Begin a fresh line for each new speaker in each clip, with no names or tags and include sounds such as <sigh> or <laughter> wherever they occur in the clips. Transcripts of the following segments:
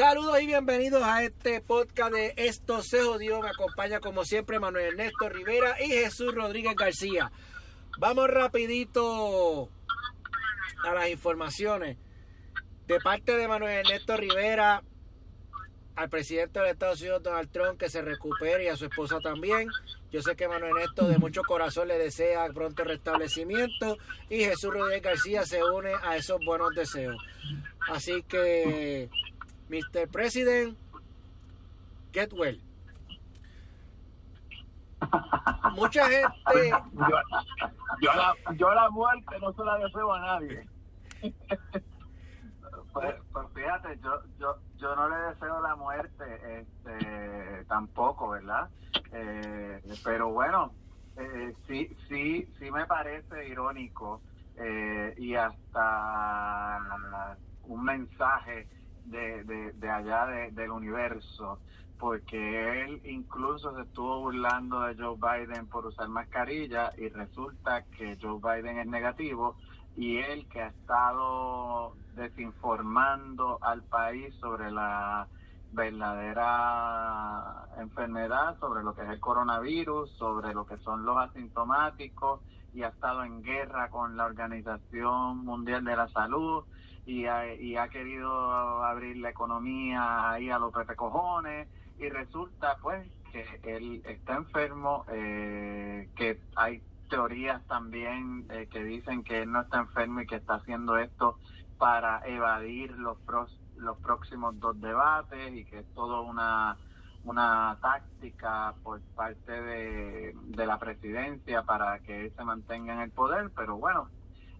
Saludos y bienvenidos a este podcast de Esto se jodió. Me acompaña como siempre Manuel Ernesto Rivera y Jesús Rodríguez García. Vamos rapidito a las informaciones. De parte de Manuel Ernesto Rivera, al presidente de Estados Unidos Donald Trump que se recupere y a su esposa también. Yo sé que Manuel Ernesto de mucho corazón le desea pronto restablecimiento y Jesús Rodríguez García se une a esos buenos deseos. Así que, Mr. President, get well. <laughs> Mucha gente.
Yo, la, yo la muerte no se la deseo a nadie. <laughs> Pues, pues, fíjate, yo, yo, yo no le deseo la muerte, este, tampoco, ¿verdad? Eh, pero bueno, eh, sí, sí, sí me parece irónico eh, y hasta un mensaje de, de, de allá del universo, porque él incluso se estuvo burlando de Joe Biden por usar mascarilla y resulta que Joe Biden es negativo y él que ha estado desinformando al país sobre la verdadera enfermedad, sobre lo que es el coronavirus, sobre lo que son los asintomáticos y ha estado en guerra con la Organización Mundial de la Salud y ha, y ha querido abrir la economía ahí a los pepe cojones y resulta pues que él está enfermo, eh, que hay teorías también eh, que dicen que él no está enfermo y que está haciendo esto para evadir los, los próximos dos debates y que es todo una, una táctica por parte de, de la presidencia para que él se mantenga en el poder, pero bueno,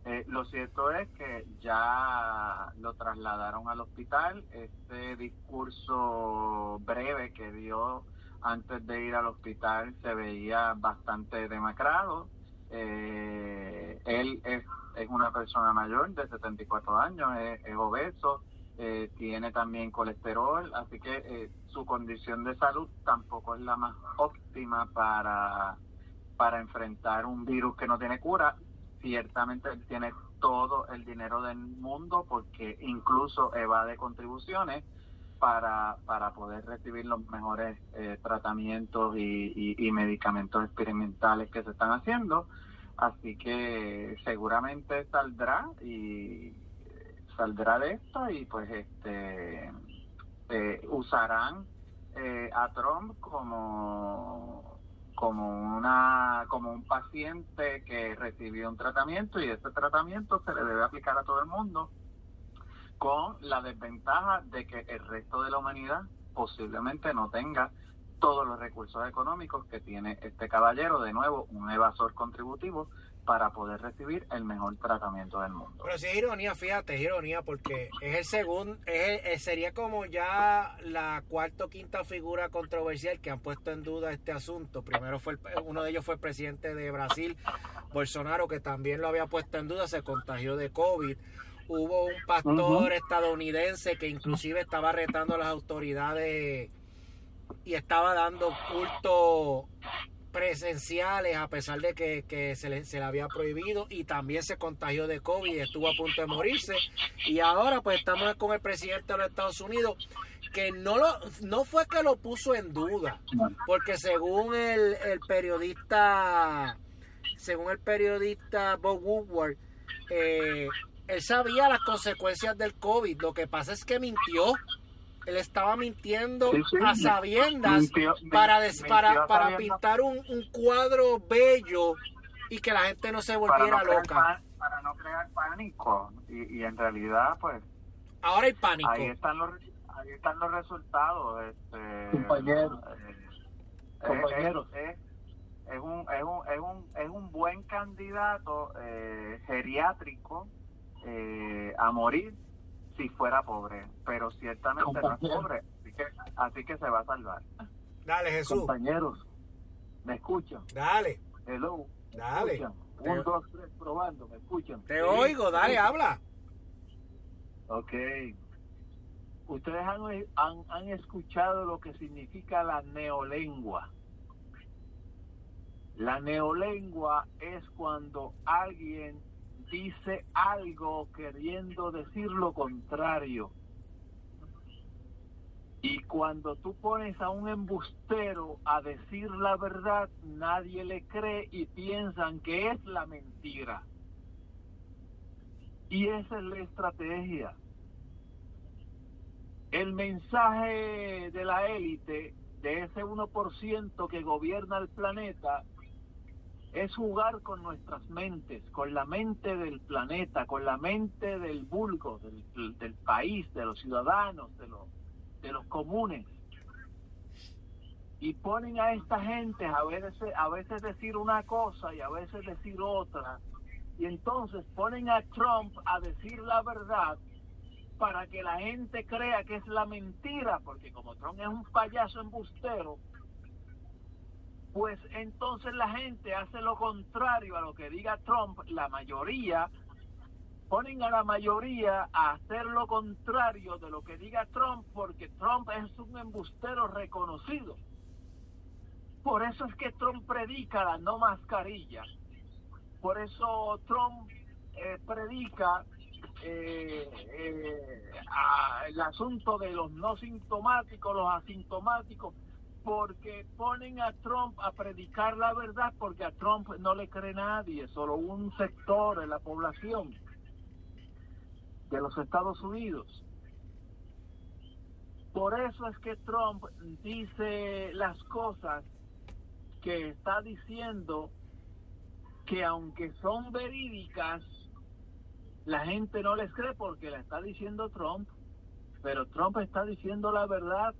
eh, lo cierto es que ya lo trasladaron al hospital. Este discurso breve que dio antes de ir al hospital se veía bastante demacrado. Eh, él es, es, una persona mayor de 74 años, es, obeso, eh, tiene también colesterol, así que eh, su condición de salud tampoco es la más óptima para, para enfrentar un virus que no tiene cura. Ciertamente él tiene todo el dinero del mundo porque incluso evade contribuciones para, para poder recibir los mejores eh, tratamientos y, medicamentos experimentales que se están haciendo. Así que seguramente saldrá y saldrá de esto y pues este eh, usarán eh, a Trump como como una como un paciente que recibió un tratamiento y ese tratamiento se le debe aplicar a todo el mundo con la desventaja de que el resto de la humanidad posiblemente no tenga todos los recursos económicos que tiene este caballero, de nuevo, un evasor contributivo, para poder recibir el mejor tratamiento del mundo.
Pero si es ironía, fíjate, es ironía, porque es el segundo, es sería como ya la cuarta o quinta figura controversial que han puesto en duda este asunto. Primero fue uno de ellos fue el presidente de Brasil, Bolsonaro, que también lo había puesto en duda, se contagió de COVID hubo un pastor estadounidense que inclusive estaba retando a las autoridades y estaba dando culto presenciales a pesar de que, se, le, se, le, había prohibido y también se contagió de COVID y estuvo a punto de morirse y ahora pues estamos con el presidente de los Estados Unidos que no lo no fue que lo puso en duda porque según el, el periodista según el periodista Bob Woodward eh, él sabía las consecuencias del COVID. Lo que pasa es que mintió. Él estaba mintiendo a sabiendas para, para, para pintar un, cuadro bello y que la gente no se volviera loca.
para no crear pánico. Y, en realidad, pues.
Ahora hay pánico.
Ahí están los, ahí están los resultados. Este,
compañeros.
Eh, compañeros. Es, un, es, un, es, un, es un buen candidato eh, geriátrico eh, a morir si fuera pobre, pero ciertamente no es pobre, así que, así que se va a salvar.
Dale, Jesús.
Compañeros, ¿me escuchan?
Dale.
Hello.
Dale.
Un, dos, tres, probando, ¿me escuchan?
Te oigo, dale, habla.
Ok. Ustedes han, han, han escuchado lo que significa la neolengua. La neolengua es cuando alguien dice algo queriendo decir lo contrario. Y cuando tú pones a un embustero a decir la verdad, nadie le cree y piensan que es la mentira. Y esa es la estrategia. El mensaje de la élite, de ese 1% que gobierna el planeta, es jugar con nuestras mentes, con la mente del planeta, con la mente del vulgo, del, país, de los ciudadanos, de los de los comunes y ponen a esta gente a veces, a veces decir una cosa y a veces decir otra. Y entonces ponen a Trump a decir la verdad para que la gente crea que es la mentira, porque como Trump es un payaso embustero, pues entonces la gente hace lo contrario a lo que diga Trump, la mayoría ponen a la mayoría a hacer lo contrario de lo que diga Trump porque Trump es un embustero reconocido. Por eso es que Trump predica la no mascarilla. Por eso Trump eh, predica eh, eh, el asunto de los no sintomáticos, los asintomáticos, porque ponen a Trump a predicar la verdad porque a Trump no le cree nadie, solo un sector de la población de los Estados Unidos. Por eso es que Trump dice las cosas que está diciendo que aunque son verídicas, la gente no les cree porque la está diciendo Trump, pero Trump está diciendo la verdad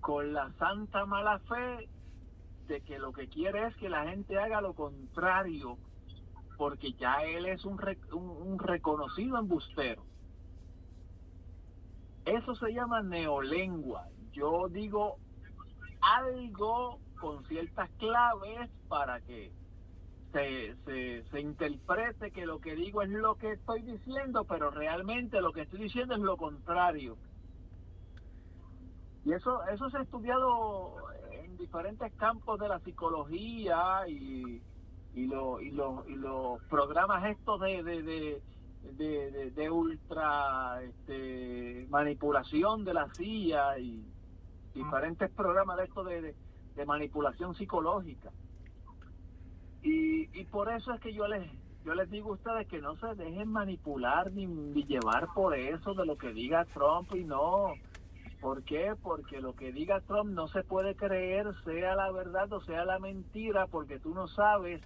con la santa mala fe de que lo que quiere es que la gente haga lo contrario porque ya él es un, un, reconocido embustero. Eso se llama neolengua. Yo digo algo con ciertas claves para que se, se, se, interprete que lo que digo es lo que estoy diciendo, pero realmente lo que estoy diciendo es lo contrario. Y eso, eso se ha estudiado en diferentes campos de la psicología y, y, lo, y, y los programas estos de, de, de, ultra este, manipulación de la CIA y diferentes programas de esto de, manipulación psicológica. Y, y por eso es que yo les yo les digo a ustedes que no se dejen manipular ni, ni llevar por eso de lo que diga Trump y no. ¿Por qué? Porque lo que diga Trump no se puede creer, sea la verdad o sea la mentira, porque tú no sabes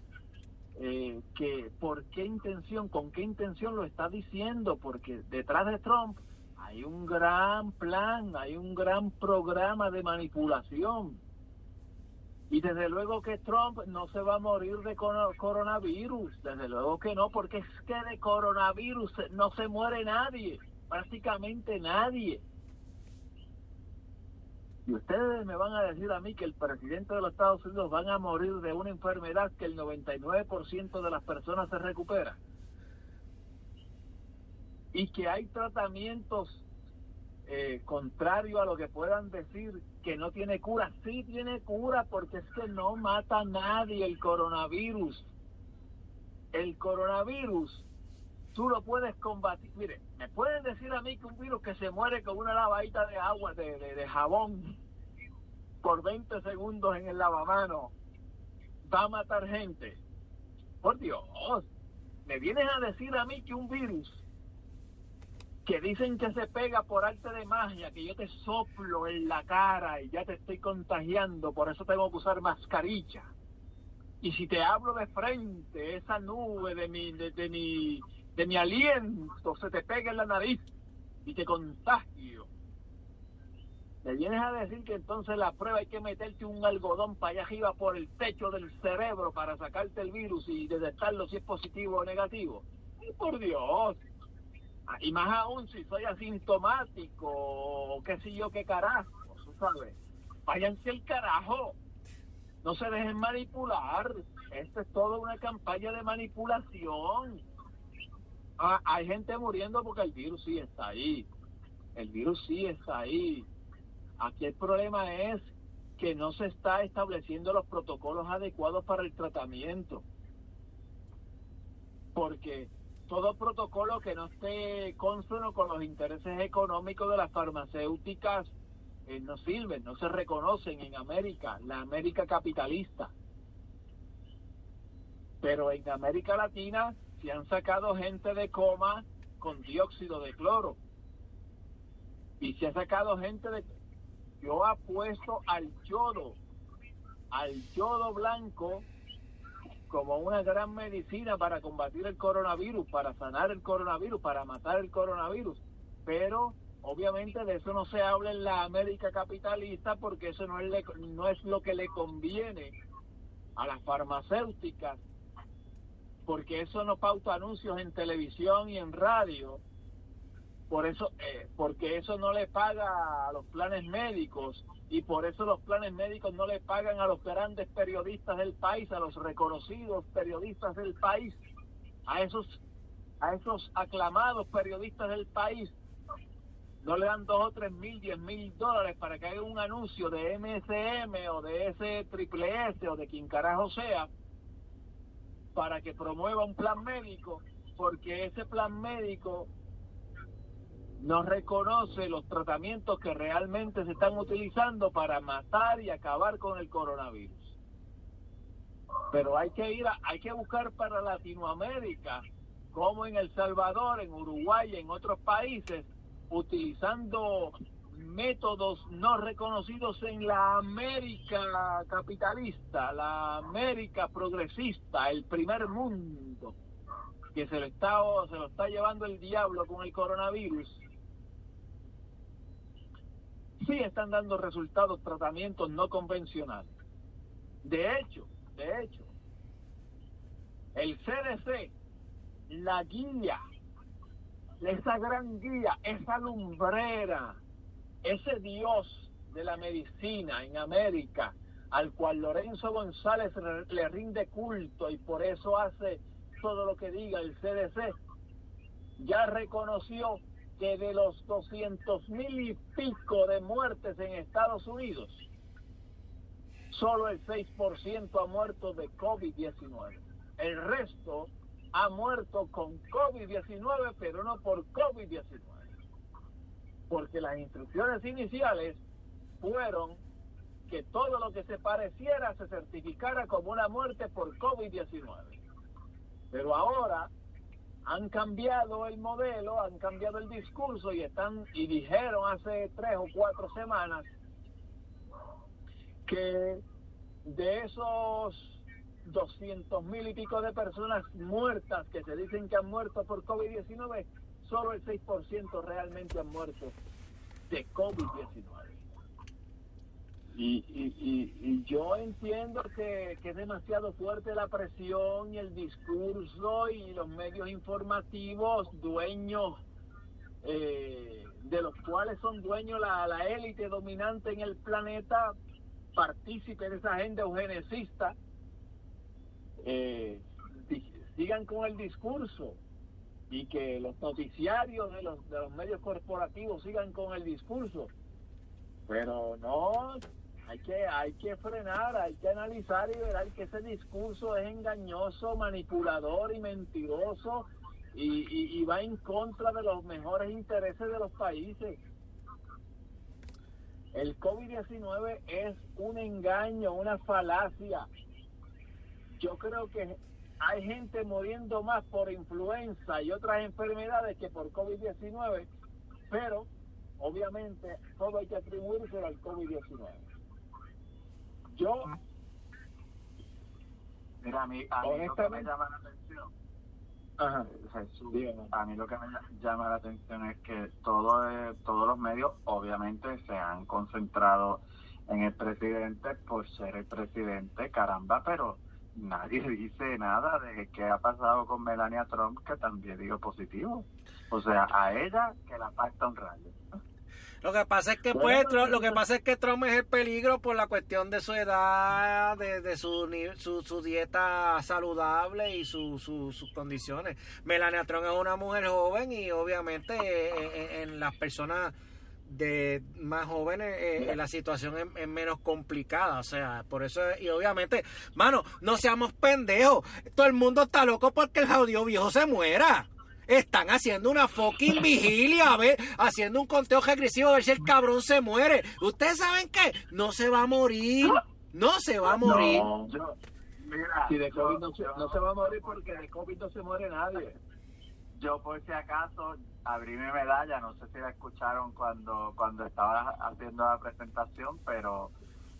eh, que por qué intención, con qué intención lo está diciendo, porque detrás de Trump hay un gran plan, hay un gran programa de manipulación. Y desde luego que Trump no se va a morir de coronavirus, desde luego que no, porque es que de coronavirus no se muere nadie, prácticamente nadie. Y ustedes me van a decir a mí que el presidente de los Estados Unidos van a morir de una enfermedad que el 99% de las personas se recupera. Y que hay tratamientos eh, contrarios a lo que puedan decir que no tiene cura. Sí tiene cura porque es que no mata a nadie el coronavirus. El coronavirus tú lo puedes combatir. Mire, me pueden decir a mí que un virus que se muere con una lavadita de agua, de, de, jabón, por 20 segundos en el lavamano, va a matar gente. Por Dios, me vienes a decir a mí que un virus que dicen que se pega por arte de magia, que yo te soplo en la cara y ya te estoy contagiando, por eso tengo que usar mascarilla. Y si te hablo de frente, esa nube de mi, de mi de mi aliento se te pega en la nariz y te contagio. Me vienes a decir que entonces la prueba hay que meterte un algodón para allá arriba por el techo del cerebro para sacarte el virus y detectarlo si es positivo o negativo. Y por Dios. Ah, y más aún si soy asintomático o qué sé yo qué carajo, ¿sabes? Váyanse el carajo. No se dejen manipular. Esto es toda una campaña de manipulación Ah, hay gente muriendo porque el virus sí está ahí. El virus sí está ahí. Aquí el problema es que no se está estableciendo los protocolos adecuados para el tratamiento. Porque todo protocolo que no esté consono con los intereses económicos de las farmacéuticas eh, no sirven, no se reconocen en América, la América capitalista. Pero en América Latina se han sacado gente de coma con dióxido de cloro. Y se ha sacado gente de... Yo apuesto al yodo, al yodo blanco como una gran medicina para combatir el coronavirus, para sanar el coronavirus, para matar el coronavirus. Pero obviamente de eso no se habla en la América capitalista porque eso no es, no es lo que le conviene a las farmacéuticas porque eso no pauta anuncios en televisión y en radio, por eso, eh, porque eso no le paga a los planes médicos y por eso los planes médicos no le pagan a los grandes periodistas del país, a los reconocidos periodistas del país, a esos, a esos aclamados periodistas del país, no le dan dos o tres mil, diez mil dólares para que haga un anuncio de MSM o de ese triple S o de quien carajo sea para que promueva un plan médico, porque ese plan médico no reconoce los tratamientos que realmente se están utilizando para matar y acabar con el coronavirus. Pero hay que ir, a, hay que buscar para Latinoamérica, como en El Salvador, en Uruguay, en otros países, utilizando métodos no reconocidos en la América capitalista, la América progresista, el primer mundo, que se, le está, se lo está llevando el diablo con el coronavirus, sí están dando resultados tratamientos no convencionales. De hecho, de hecho, el CDC, la guía, esa gran guía, esa lumbrera ese Dios de la medicina en América, al cual Lorenzo González le rinde culto y por eso hace todo lo que diga el CDC, ya reconoció que de los 200 mil y pico de muertes en Estados Unidos, solo el 6% ha muerto de COVID-19. El resto ha muerto con COVID-19, pero no por COVID-19 porque las instrucciones iniciales fueron que todo lo que se pareciera se certificara como una muerte por COVID-19. Pero ahora han cambiado el modelo, han cambiado el discurso y están y dijeron hace tres o cuatro semanas que de esos 200 mil y pico de personas muertas que se dicen que han muerto por COVID-19, solo el 6% realmente han muerto de COVID-19. Y, y, y, yo entiendo que, es demasiado fuerte la presión y el discurso y los medios informativos dueños eh, de los cuales son dueños la, la élite dominante en el planeta, partícipe de esa agenda eugenicista, eh, sigan con el discurso y que los noticiarios de los, de los medios corporativos sigan con el discurso. Pero no, hay que, hay que frenar, hay que analizar y ver que ese discurso es engañoso, manipulador y mentiroso y, y va en contra de los mejores intereses de los países. El COVID-19 es un engaño, una falacia. Yo creo que hay gente muriendo más por influenza y otras enfermedades que por COVID-19, pero obviamente todo hay que atribuirse al COVID-19. Yo,
mira, a mí, a mí lo que me llama la atención, a mí lo que me llama la atención es que todo, eh, todos los medios obviamente se han concentrado en el presidente por ser el presidente, caramba, pero nadie <laughs> dice nada de qué ha pasado con Melania Trump, que también dio positivo. O sea, a ella que la pacta un rayo.
Lo que pasa es que pues, lo que pasa es que Trump es el peligro por la cuestión de su edad, de, su, su, dieta saludable y su, sus condiciones. Melania Trump es una mujer joven y obviamente eh, eh, en las personas de más jóvenes eh, eh, la situación es, menos complicada, o sea, por eso y obviamente, mano, no seamos pendejos, todo el mundo está loco porque el jodido viejo se muera. Están haciendo una fucking vigilia, a ver, haciendo un conteo regresivo a ver si el cabrón se muere. ¿Ustedes saben qué? No se va a morir. No se va a morir.
No,
Yo, mira,
si de
yo-
COVID no se,
yo-
no se va a morir porque de COVID no se muere nadie.
yo por si acaso abrí mi medalla, no sé si la escucharon cuando cuando estaba haciendo la presentación, pero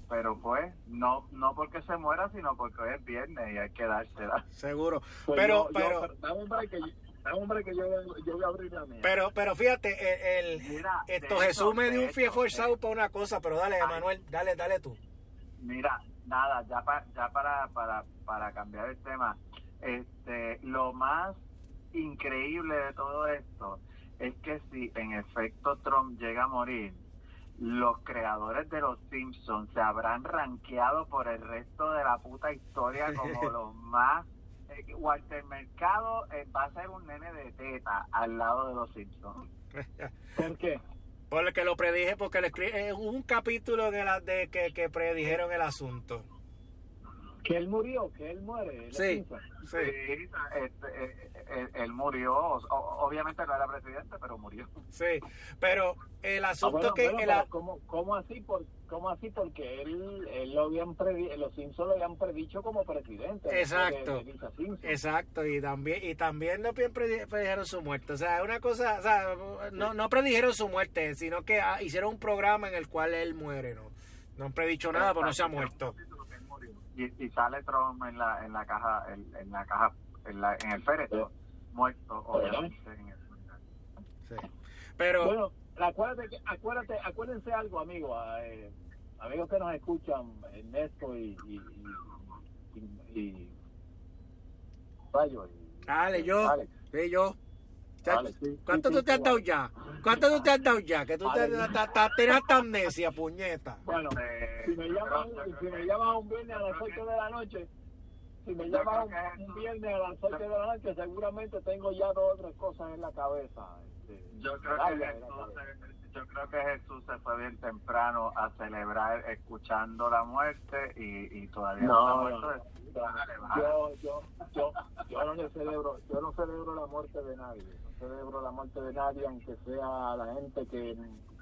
pero pues no no porque se muera, sino porque hoy es viernes y hay que dársela.
Seguro.
Pues
Pero,
yo- yo-
pero,
dame un break que, yo- break que yo, yo voy a abrir la mía.
pero, pero fíjate, el, el-
Mira,
esto Jesús
hecho,
me dio un pie forzado
eh,
para una cosa, pero dale,
Ay.
Manuel, dale, dale tú.
Mira, nada, ya pa- ya para para para cambiar el tema, este lo más increíble de todo esto es que si en efecto Trump llega a morir, los creadores de los Simpsons se habrán rankeado por el resto de la puta historia <laughs> como los más eh, Walter Mercado eh, va a ser un nene de teta al lado de los Simpsons. <laughs>
¿Por qué?
Porque lo predije, porque le eh, un capítulo de, la, de que, que predijeron el asunto.
Que él murió, que él muere. él
Sí. Sí.
Este, eh, eh, él murió, obviamente no era presidente, pero murió.
Sí, pero el
Ah,
asunto
bueno,
que
bueno,
el
¿cómo, cómo así? Por, ¿Cómo así? Porque él, él lo habían predi- los Simpsons lo habían predicho como presidente.
Exacto.
de- de
exacto y también y también bien predi- predijeron su muerte, o sea, es una cosa, o sea, no no predijeron su muerte, sino que ah, hicieron un programa en el cual él muere, no no han predicho nada, pero no se ha muerto.
Y, y sale Trump en la en la caja en, en la caja en, la, en el féretro muerto obviamente en el
Sí. Pero
Bueno, acuérdate, acuérdate, acuérdense algo, amigos, eh, amigos que nos escuchan, Ernesto y, y, y, y- y- Rayo y-
dale yo,
Alex.
sí, yo.
Sí,
¿Cuánto
sí,
tú
sí,
te has dado ya? ¿Cuánto tú te has dado ya? Que tú te, tienes hasta amnesia, puñeta.
Bueno,
Eh,
si me si llamas un viernes a las 8 de la noche, si me
que
un, viernes a las 8 de la noche, seguramente tengo ya dos o tres cosas en la cabeza. este,
Yo creo, que Jesús, se- yo creo que Jesús se fue bien temprano a celebrar escuchando la muerte y, y todavía no, está muerto.
Yo, yo, yo, yo no le celebro, yo no celebro la muerte de nadie, celebro la muerte de nadie, aunque sea la gente que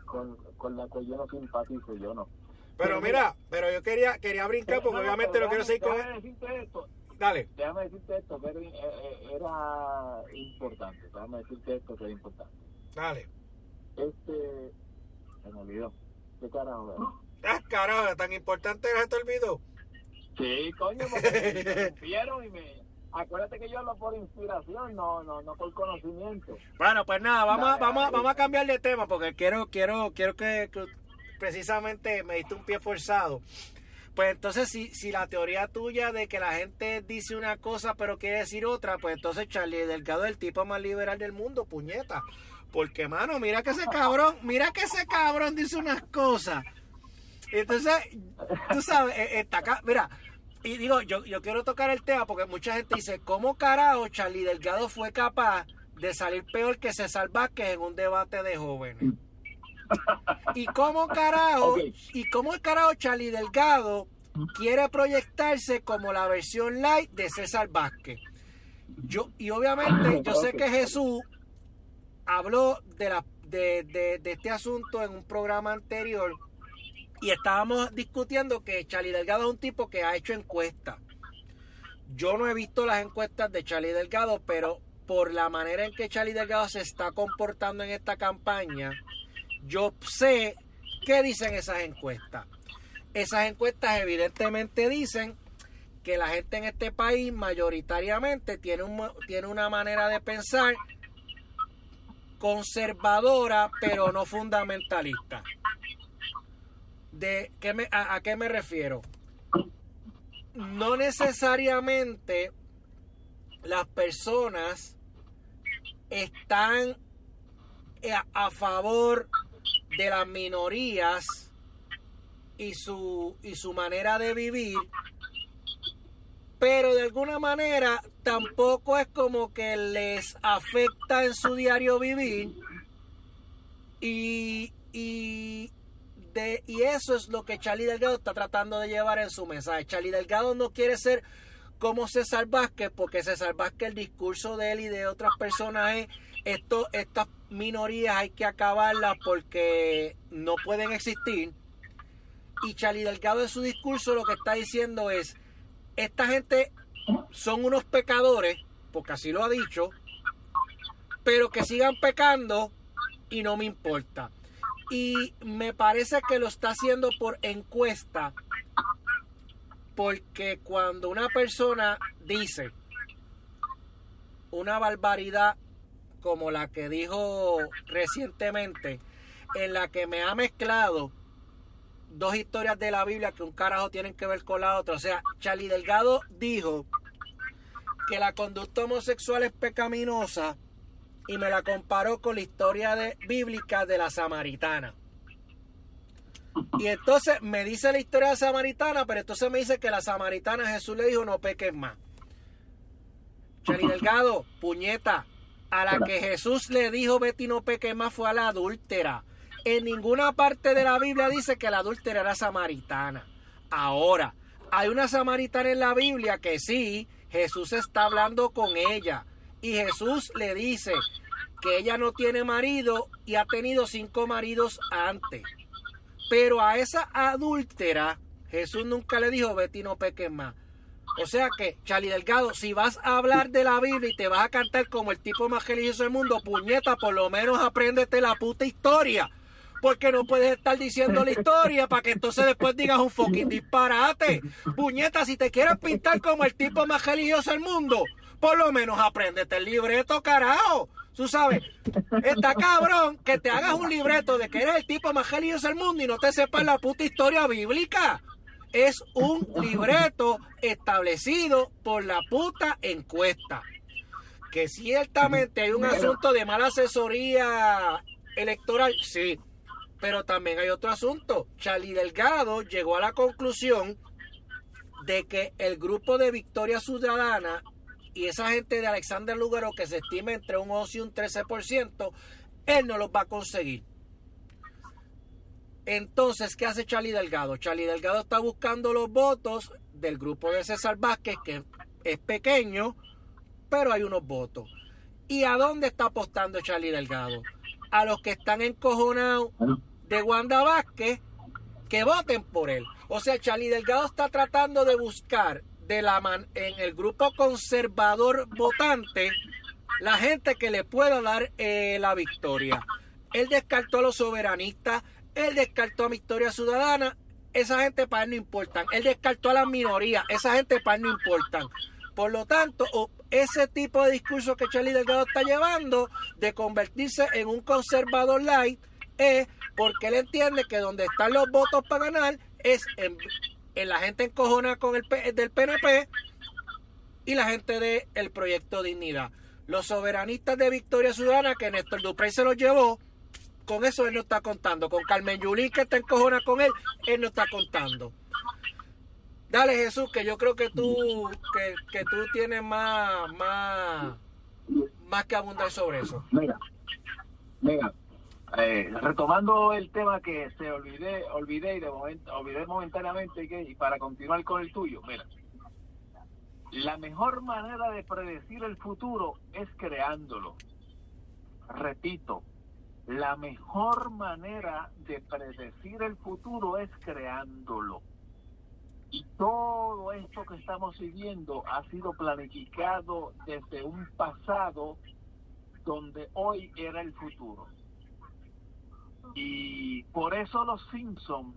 con, con la que yo no simpatizo, yo no.
Pero mira, pero yo quería quería brincar porque
No,
obviamente no quiero seguir con
decirte esto,
Dale.
déjame decirte esto, que era, eh, era importante, déjame decirte esto que era importante.
Dale.
Este, se me olvidó. ¿Qué carajo era?
Ah, carajo, tan importante que se te olvidó.
Sí, coño, porque <laughs> me interrumpieron y me... Acuérdate que yo hablo por inspiración, no, no, no por conocimiento.
Bueno, pues nada, vamos
Dale,
vamos
dale.
vamos a cambiar de tema porque quiero quiero quiero que, que precisamente me diste un pie forzado. Pues entonces si, si la teoría tuya de que la gente dice una cosa pero quiere decir otra, pues entonces Charlie Delgado es el tipo más liberal del mundo, puñeta. Porque mano, mira que ese cabrón, mira que ese cabrón dice unas cosas. Entonces, tú sabes, eh, está acá, mira, y digo, yo, yo quiero tocar el tema porque mucha gente dice, ¿cómo carajo Charlie Delgado fue capaz de salir peor que César Vázquez en un debate de jóvenes? ¿Y cómo carajo, y cómo el carajo Charlie Delgado quiere proyectarse como la versión light de César Vázquez? Yo, y obviamente yo sé que Jesús habló de, la, de, de- de este asunto en un programa anterior y estábamos discutiendo que Charlie Delgado es un tipo que ha hecho encuestas. Yo no he visto las encuestas de Charlie Delgado, pero por la manera en que Charlie Delgado se está comportando en esta campaña, yo sé qué dicen esas encuestas. Esas encuestas evidentemente dicen que la gente en este país mayoritariamente tiene, un, tiene una manera de pensar conservadora, pero no fundamentalista. ¿De qué me, a, qué me refiero? No necesariamente las personas están a, a favor de las minorías y su, y su manera de vivir, pero de alguna manera tampoco es como que les afecta en su diario vivir y, y, y eso es lo que Charlie Delgado está tratando de llevar en su mensaje. Charlie Delgado no quiere ser como César Vázquez, porque César Vázquez, el discurso de él y de otras personas es, esto, estas minorías hay que acabarlas porque no pueden existir. Y Charlie Delgado en su discurso lo que está diciendo es, esta gente son unos pecadores, porque así lo ha dicho, pero que sigan pecando y no me importa. Y me parece que lo está haciendo por encuesta, porque cuando una persona dice una barbaridad como la que dijo recientemente, en la que me ha mezclado dos historias de la Biblia que un carajo tienen que ver con la otra. O sea, Charlie Delgado dijo que la conducta homosexual es pecaminosa y me la comparó con la historia de, bíblica de la samaritana. Y entonces me dice la historia de la samaritana, pero entonces me dice que la samaritana Jesús le dijo no peques más. Charlie <laughs> Delgado, puñeta, a la que Jesús le dijo Betty no peques más fue a la adúltera. En ninguna parte de la Biblia dice que la adúltera era samaritana. Ahora, hay una samaritana en la Biblia que sí, Jesús está hablando con ella. Y Jesús le dice que ella no tiene marido y ha tenido cinco maridos antes. Pero a esa adúltera, Jesús nunca le dijo, Betty, no peques más. O sea que, Charlie Delgado, si vas a hablar de la Biblia y te vas a cantar como el tipo más religioso del mundo, puñeta, por lo menos apréndete la puta historia. Porque no puedes estar diciendo la historia para que entonces después digas un fucking disparate. Puñeta, si te quieres pintar como el tipo más religioso del mundo, por lo menos apréndete el libreto, carajo. Tú sabes, está cabrón que te hagas un libreto de que eres el tipo más religioso del mundo y no te sepas la puta historia bíblica. Es un libreto establecido por la puta encuesta. Que ciertamente hay un asunto de mala asesoría electoral, sí. Pero también hay otro asunto. Charlie Delgado llegó a la conclusión de que el grupo de Victoria Ciudadana y esa gente de Alexander Lugaro que se estima entre un 11 y un 13%, él no los va a conseguir. Entonces, ¿qué hace Charlie Delgado? Charlie Delgado está buscando los votos del grupo de César Vázquez, que es pequeño, pero hay unos votos. ¿Y a dónde está apostando Charlie Delgado? A los que están encojonados de Wanda Vázquez, que voten por él. O sea, Charlie Delgado está tratando de buscar de la man en el grupo conservador votante la gente que le pueda dar eh, la victoria. Él descartó a los soberanistas, él descartó a Victoria Ciudadana, esa gente para él no importan. Él descartó a las minorías, esa gente para él no importan. Por lo tanto, ese tipo de discurso que Charlie Delgado está llevando de convertirse en un conservador light es porque él entiende que donde están los votos para ganar es en, la gente encojona con el del PNP y la gente del proyecto Dignidad. Los soberanistas de Victoria Ciudadana, que Néstor Duprey se los llevó, con eso él no está contando. Con Carmen Yulín, que está encojona con él, él no está contando. Dale Jesús, que yo creo que tú, que, tú tienes más, más, más que abundar sobre eso.
Mira, mira, eh, retomando el tema que se olvidé, olvidé y de momento, olvidé momentáneamente y para continuar con el tuyo, mira, la mejor manera de predecir el futuro es creándolo. Repito, la mejor manera de predecir el futuro es creándolo. Y todo esto que estamos viviendo ha sido planificado desde un pasado donde hoy era el futuro. Y por eso los Simpson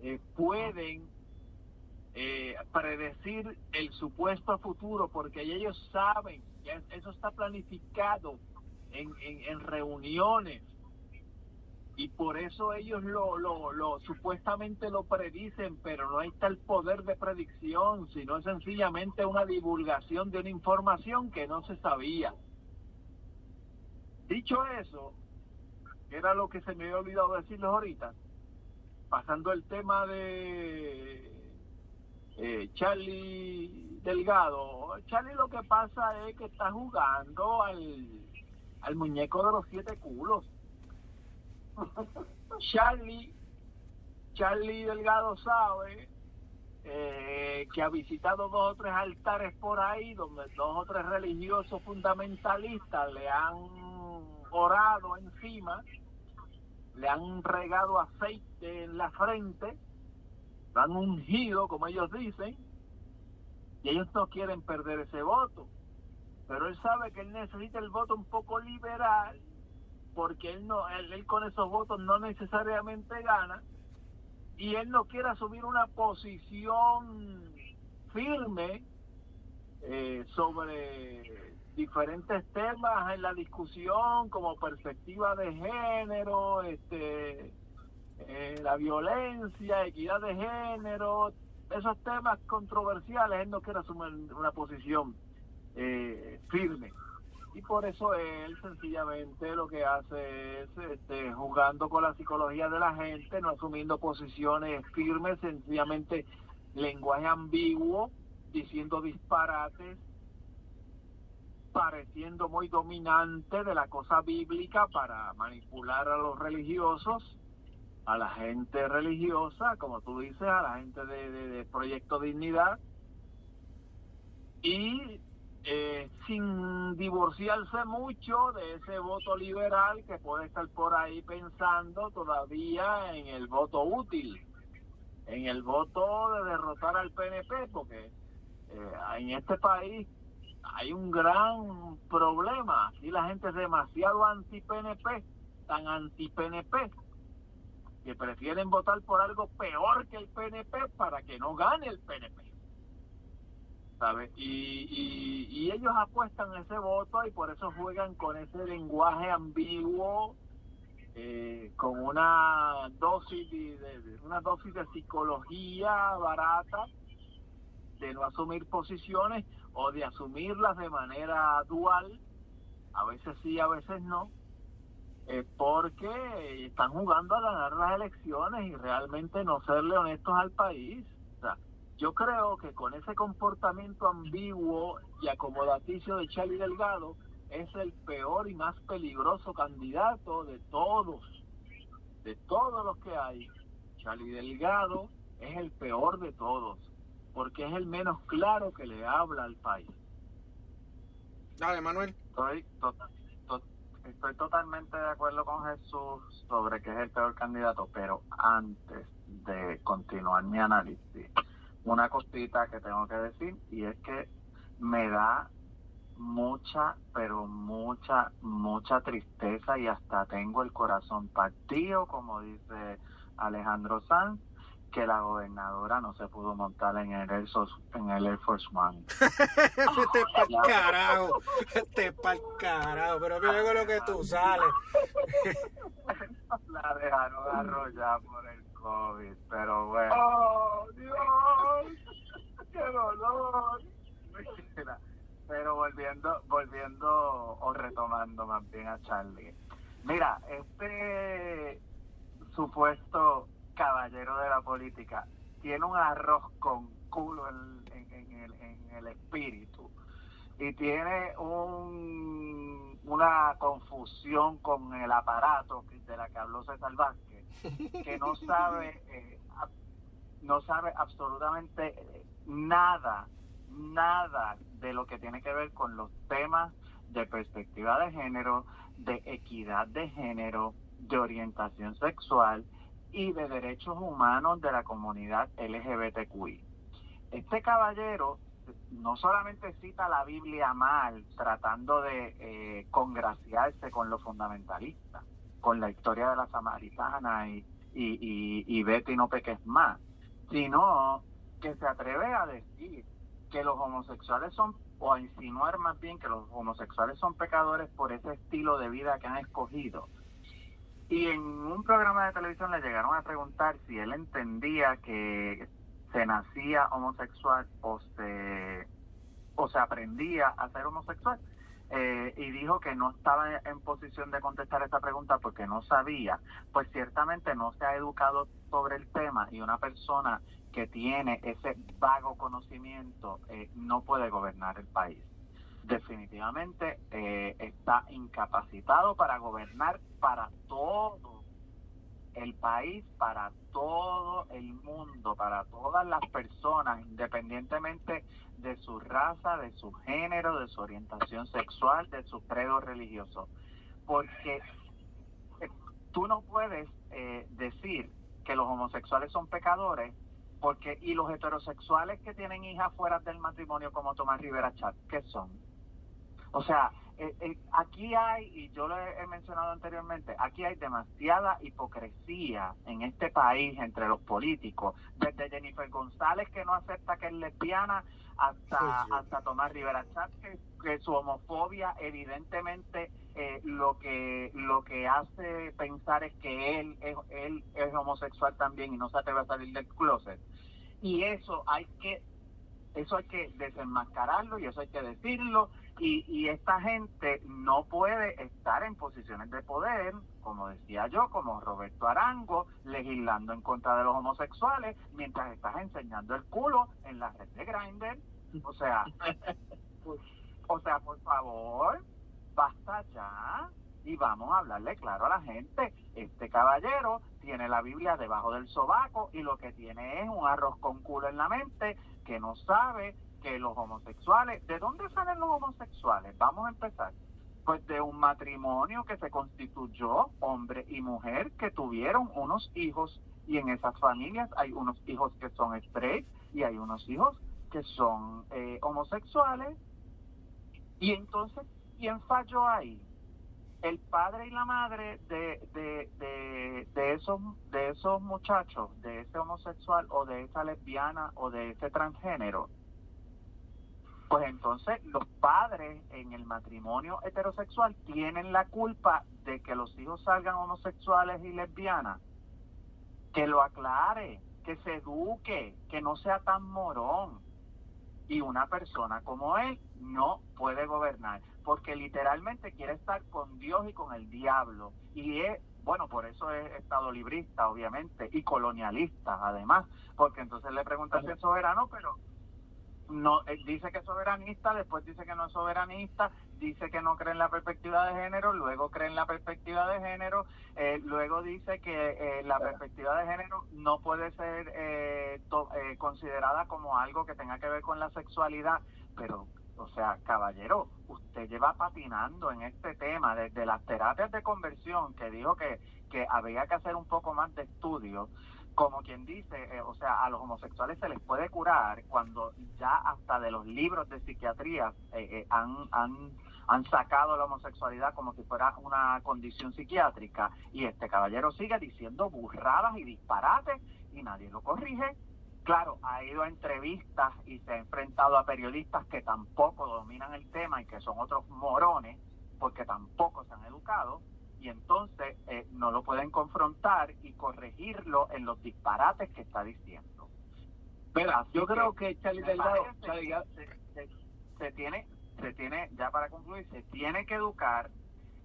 eh, pueden eh, predecir el supuesto futuro, porque ellos saben, que eso está planificado en, en, reuniones. Y por eso ellos lo, lo, lo supuestamente lo predicen, pero no hay tal poder de predicción, sino sencillamente una divulgación de una información que no se sabía. Dicho eso, era lo que se me había olvidado decirles ahorita, pasando el tema de eh, Charlie Delgado. Charlie lo que pasa es que está jugando al, al muñeco de los siete culos. <laughs> Charlie, Charlie Delgado sabe eh, que ha visitado dos o tres altares por ahí, donde dos o tres religiosos fundamentalistas le han orado encima, le han regado aceite en la frente, lo han ungido, como ellos dicen, y ellos no quieren perder ese voto. Pero él sabe que él necesita el voto un poco liberal, porque él no, él, con esos votos no necesariamente gana, y él no quiere asumir una posición firme eh, sobre diferentes temas en la discusión como perspectiva de género, este, eh, la violencia, equidad de género, esos temas controversiales, él no quiere asumir una posición eh, firme. Y por eso él sencillamente lo que hace es este, jugando con la psicología de la gente, no asumiendo posiciones firmes, sencillamente lenguaje ambiguo, diciendo disparates, pareciendo muy dominante de la cosa bíblica para manipular a los religiosos, a la gente religiosa, como tú dices, a la gente de, Proyecto Dignidad, y eh, sin divorciarse mucho de ese voto liberal que puede estar por ahí pensando todavía en el voto útil, en el voto de derrotar al PNP, porque eh, en este país hay un gran problema. Aquí la gente es demasiado anti-PNP, tan anti-PNP, que prefieren votar por algo peor que el PNP para que no gane el PNP. Y, y, ellos apuestan ese voto y por eso juegan con ese lenguaje ambiguo, eh, con una dosis de, una dosis de psicología barata, de no asumir posiciones o de asumirlas de manera dual, a veces sí, a veces no, eh, porque están jugando a ganar las elecciones y realmente no serle honestos al país. Yo creo que con ese comportamiento ambiguo y acomodaticio de Charlie Delgado es el peor y más peligroso candidato de todos, de todos los que hay. Charlie Delgado es el peor de todos, porque es el menos claro que le habla al país.
Dale, Manuel.
Estoy, estoy totalmente de acuerdo con Jesús sobre que es el peor candidato, pero antes de continuar mi análisis, una cosita que tengo que decir y es que me da mucha, pero mucha, mucha tristeza y hasta tengo el corazón partido, como dice Alejandro Sanz, que la gobernadora no se pudo montar en el Air, en el Air Force One. <laughs>
este pa'l carajo, este pa'l carajo, pero mira lo que tú sales. <laughs>
la dejaron arrollar por el COVID, pero bueno.
¡Oh, Dios! ¡Qué dolor!
pero volviendo, volviendo o retomando más bien a Charlie. Mira, este supuesto caballero de la política tiene un arroz con culo en, el, en el espíritu. Y tiene un, una confusión con el aparato de la que habló César Vázquez que no <laughs> sabe, eh, no sabe absolutamente nada, nada de lo que tiene que ver con los temas de perspectiva de género, de equidad de género, de orientación sexual y de derechos humanos de la comunidad LGBTQI. Este caballero no solamente cita la Biblia mal, tratando de eh, congraciarse con los fundamentalistas, con la historia de la samaritana y, y, y, Betty no peques más, sino que se atreve a decir que los homosexuales son, o a insinuar más bien que los homosexuales son pecadores por ese estilo de vida que han escogido. Y en un programa de televisión le llegaron a preguntar si él entendía que se nacía homosexual o se, o se aprendía a ser homosexual. Eh, y dijo que no estaba en posición de contestar esta pregunta porque no sabía, pues ciertamente no se ha educado sobre el tema y una persona que tiene ese vago conocimiento eh, no puede gobernar el país. Definitivamente eh, está incapacitado para gobernar para todo el país para todo el mundo, para todas las personas, independientemente de su raza, de su género, de su orientación sexual, de su credo religioso. Porque tú no puedes eh, decir que los homosexuales son pecadores porque y los heterosexuales que tienen hijas fuera del matrimonio como Tomás Rivera Chat, ¿qué son? O sea, eh, eh, aquí hay, y yo lo he, mencionado anteriormente, aquí hay demasiada hipocresía en este país entre los políticos, desde Jennifer González que no acepta que es lesbiana hasta, hasta Tomás Rivera Chat que, su homofobia evidentemente eh, lo que lo que hace pensar es que él es, él es homosexual también y no se atreve a salir del closet. Y eso hay que eso hay que desenmascararlo y eso hay que decirlo y, y esta gente no puede estar en posiciones de poder, como decía yo, como Roberto Arango, legislando en contra de los homosexuales, mientras estás enseñando el culo en la red de Grindr. O sea, <laughs> pues, o sea, por favor, basta ya y vamos a hablarle claro a la gente. Este caballero tiene la Biblia debajo del sobaco y lo que tiene es un arroz con culo en la mente que no sabe que los homosexuales, ¿de dónde salen los homosexuales? Vamos a empezar. Pues de un matrimonio que se constituyó, hombre y mujer, que tuvieron unos hijos y en esas familias hay unos hijos que son straight y hay unos hijos que son eh, homosexuales. Y entonces, ¿quién falló ahí? el padre y la madre de, de, de, de, esos, de esos muchachos, de ese homosexual o de esa lesbiana o de ese transgénero, pues entonces los padres en el matrimonio heterosexual tienen la culpa de que los hijos salgan homosexuales y lesbianas. Que lo aclare, que se eduque, que no sea tan morón. Y una persona como él no puede gobernar porque literalmente quiere estar con Dios y con el diablo. Y es, bueno, por eso es estado librista, obviamente, y colonialista, además, porque entonces le preguntan si es soberano, pero no dice que es soberanista, después dice que no es soberanista, dice que no cree en la perspectiva de género, luego cree en la perspectiva de género, eh, luego dice que eh, la perspectiva de género no puede ser eh, considerada como algo que tenga que ver con la sexualidad, pero o sea, caballero, usted lleva patinando en este tema desde las terapias de conversión, que dijo que, que había que hacer un poco más de estudio, como quien dice, eh, o sea, a los homosexuales se les puede curar cuando ya hasta de los libros de psiquiatría eh, eh, han, han, han sacado la homosexualidad como si fuera una condición psiquiátrica. Y este caballero sigue diciendo burradas y disparates y nadie lo corrige. Claro, ha ido a entrevistas y se ha enfrentado a periodistas que tampoco dominan el tema y que son otros morones, porque tampoco se han educado, y entonces eh, no lo pueden confrontar y corregirlo en los disparates que está diciendo.
Pero yo creo que, Charlie Delgado,
se, se, tiene, se tiene, ya para concluir, se tiene que educar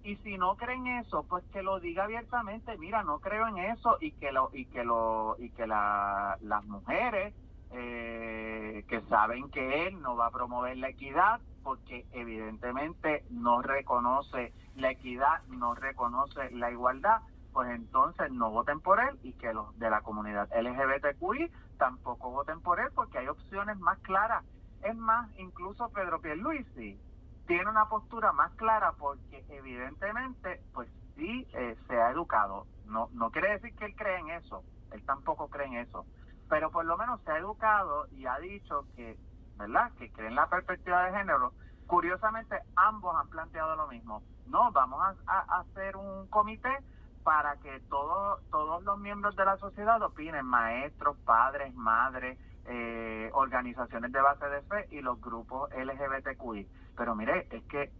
y si no creen eso pues que lo diga abiertamente mira no creo en eso y que lo y que lo y que la, las mujeres eh, que saben que él no va a promover la equidad porque evidentemente no reconoce la equidad no reconoce la igualdad pues entonces no voten por él y que los de la comunidad LGBTQI tampoco voten por él porque hay opciones más claras es más incluso Pedro Pierluisi tiene una postura más clara porque evidentemente pues sí eh, se ha educado. No, no quiere decir que él cree en eso, él tampoco cree en eso, pero por lo menos se ha educado y ha dicho que, ¿verdad? Que cree en la perspectiva de género. Curiosamente, ambos han planteado lo mismo. No, vamos a, hacer un comité para que todos todos los miembros de la sociedad opinen, maestros, padres, madres, eh, organizaciones de base de fe y los grupos LGBTQI. Pero mire, es que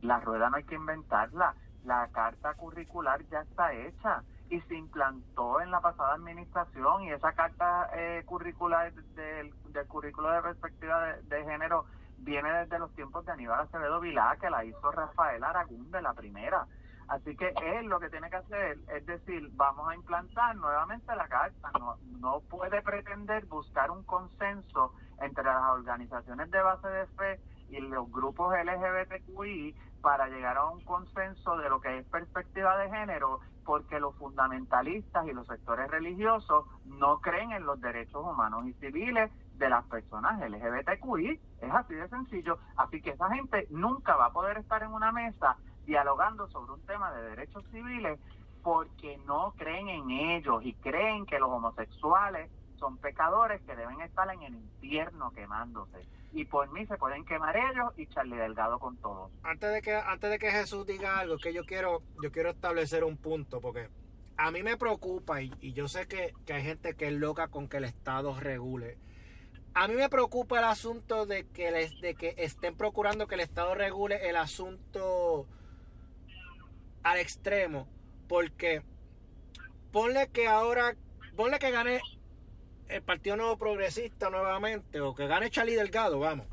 la rueda no hay que inventarla. La carta curricular ya está hecha y se implantó en la pasada administración y esa carta eh, curricular del, currículo de perspectiva de, género viene desde los tiempos de Aníbal Acevedo Vilá, que la hizo Rafael Aragún de la primera. Así que él lo que tiene que hacer es decir, vamos a implantar nuevamente la carta. No, no puede pretender buscar un consenso entre las organizaciones de base de fe y los grupos LGBTQI para llegar a un consenso de lo que es perspectiva de género porque los fundamentalistas y los sectores religiosos no creen en los derechos humanos y civiles de las personas LGBTQI. Es así de sencillo. Así que esa gente nunca va a poder estar en una mesa dialogando sobre un tema de derechos civiles porque no creen en ellos y creen que los homosexuales son pecadores que deben estar en el infierno quemándose. Y por mí se pueden quemar ellos y Charlie Delgado con todos.
Antes de que antes de que Jesús diga algo, que yo quiero yo quiero establecer un punto porque a mí me preocupa y, yo sé que, que, hay gente que es loca con que el Estado regule. A mí me preocupa el asunto de que, les, de que estén procurando que el Estado regule el asunto al extremo porque ponle que ahora, ponle que gane el Partido Nuevo Progresista nuevamente, o que gane Charlie Delgado, vamos.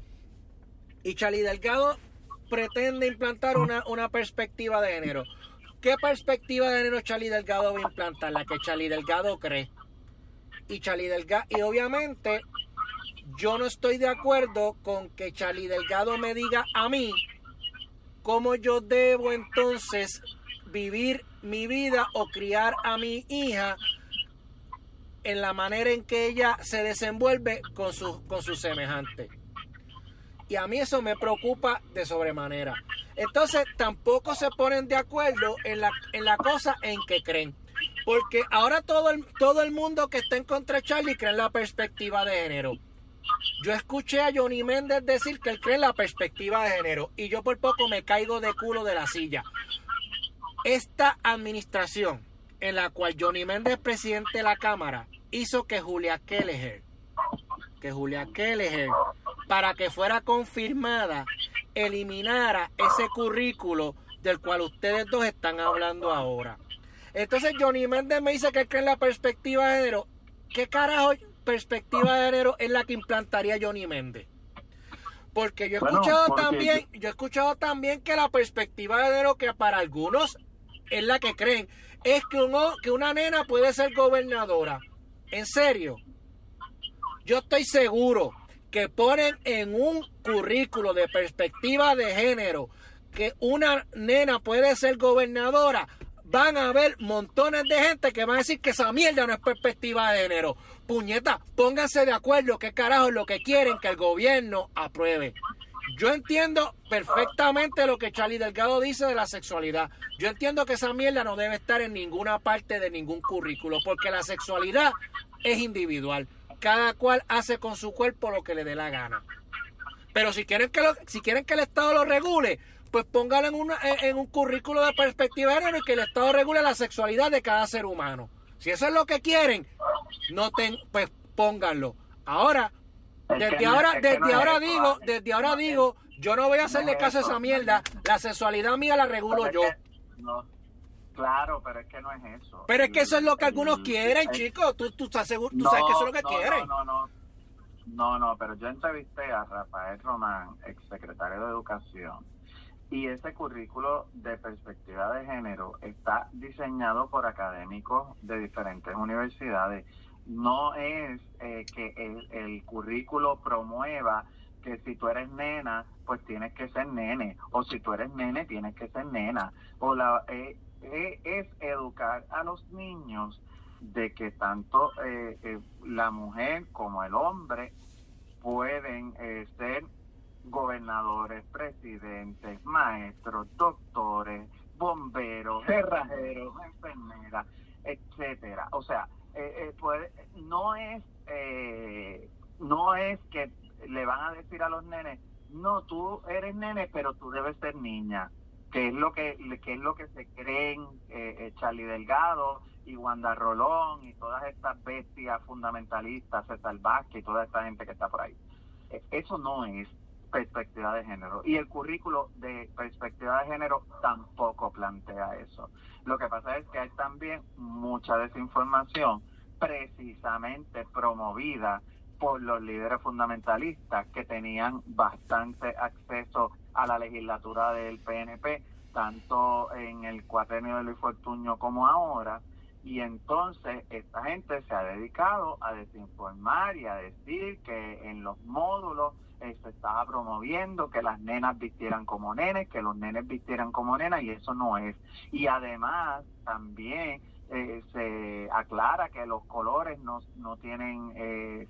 Y Charlie Delgado pretende implantar una, una perspectiva de género. ¿Qué perspectiva de género Charlie Delgado va a implantar? La que Charlie Delgado cree. Y Charlie Delgado, y obviamente yo no estoy de acuerdo con que Charlie Delgado me diga a mí cómo yo debo entonces vivir mi vida o criar a mi hija en la manera en que ella se desenvuelve con su, con su semejante. Y a mí eso me preocupa de sobremanera. Entonces tampoco se ponen de acuerdo en la, en la cosa en que creen. Porque ahora todo el, todo el mundo que está en contra de Charlie cree en la perspectiva de género. Yo escuché a Johnny Méndez decir que él cree en la perspectiva de género y yo por poco me caigo de culo de la silla. Esta administración en la cual Johnny Méndez, presidente de la Cámara, hizo que Julia Kelleher, que Julia Kelleher, para que fuera confirmada, eliminara ese currículo del cual ustedes dos están hablando ahora. Entonces Johnny Méndez me dice que cree en la perspectiva de género. ¿Qué carajo perspectiva de género es la que implantaría Johnny Méndez? Porque yo he escuchado también, yo he escuchado también que la perspectiva de género que para algunos es la que creen, es que, que una nena puede ser gobernadora. En serio, yo estoy seguro que ponen en un currículo de perspectiva de género que una nena puede ser gobernadora, van a haber montones de gente que van a decir que esa mierda no es perspectiva de género. Puñeta, pónganse de acuerdo qué carajo es lo que quieren que el gobierno apruebe. Yo entiendo perfectamente lo que Charlie Delgado dice de la sexualidad. Yo entiendo que esa mierda no debe estar en ninguna parte de ningún currículo, porque la sexualidad es individual. Cada cual hace con su cuerpo lo que le dé la gana. Pero si quieren que, si quieren que el Estado lo regule, pues póngalo en, una, en un currículo de perspectiva género y que el Estado regule la sexualidad de cada ser humano. Si eso es lo que quieren, no ten, pues pónganlo. Ahora, desde ahora, desde ahora digo, desde ahora digo, yo no voy a hacerle caso a esa mierda. La sexualidad mía la regulo yo.
claro, pero es que no es eso.
Pero es que eso es lo que algunos quieren, chicos. Tú, tú, estás seguro, tú sabes que eso es lo que quieren.
No, no, no. No, no, pero yo entrevisté a Rafael Román, exsecretario de Educación, y ese currículo de perspectiva de género está diseñado por académicos de diferentes universidades no es eh, que el, currículo promueva que si tú eres nena, pues tienes que ser nene, o si tú eres nene, tienes que ser nena. O la, eh, eh, es educar a los niños de que tanto la mujer como el hombre pueden ser gobernadores, presidentes, maestros, doctores, bomberos, cerrajeros, enfermeras, etcétera. O sea, eh, eh no es eh, no es que le van a decir a los nenes no tú eres nene pero tú debes ser niña que es lo que, que es lo que se creen eh, eh, Charlie Delgado y Wanda Rolón y todas estas bestias fundamentalistas César Vázquez y toda esta gente que está por ahí. Eso no es perspectiva de género. Y el currículo de perspectiva de género tampoco plantea eso lo que pasa es que hay también mucha desinformación precisamente promovida por los líderes fundamentalistas que tenían bastante acceso a la legislatura del PNP, tanto en el cuatrenio de Luis Fortuño como ahora, Y entonces esta gente se ha dedicado a desinformar y a decir que en los módulos eh, se estaba promoviendo que las nenas vistieran como nenes, que los nenes vistieran como nenas y eso no es. Y además también eh, se aclara que los colores no, no tienen eh,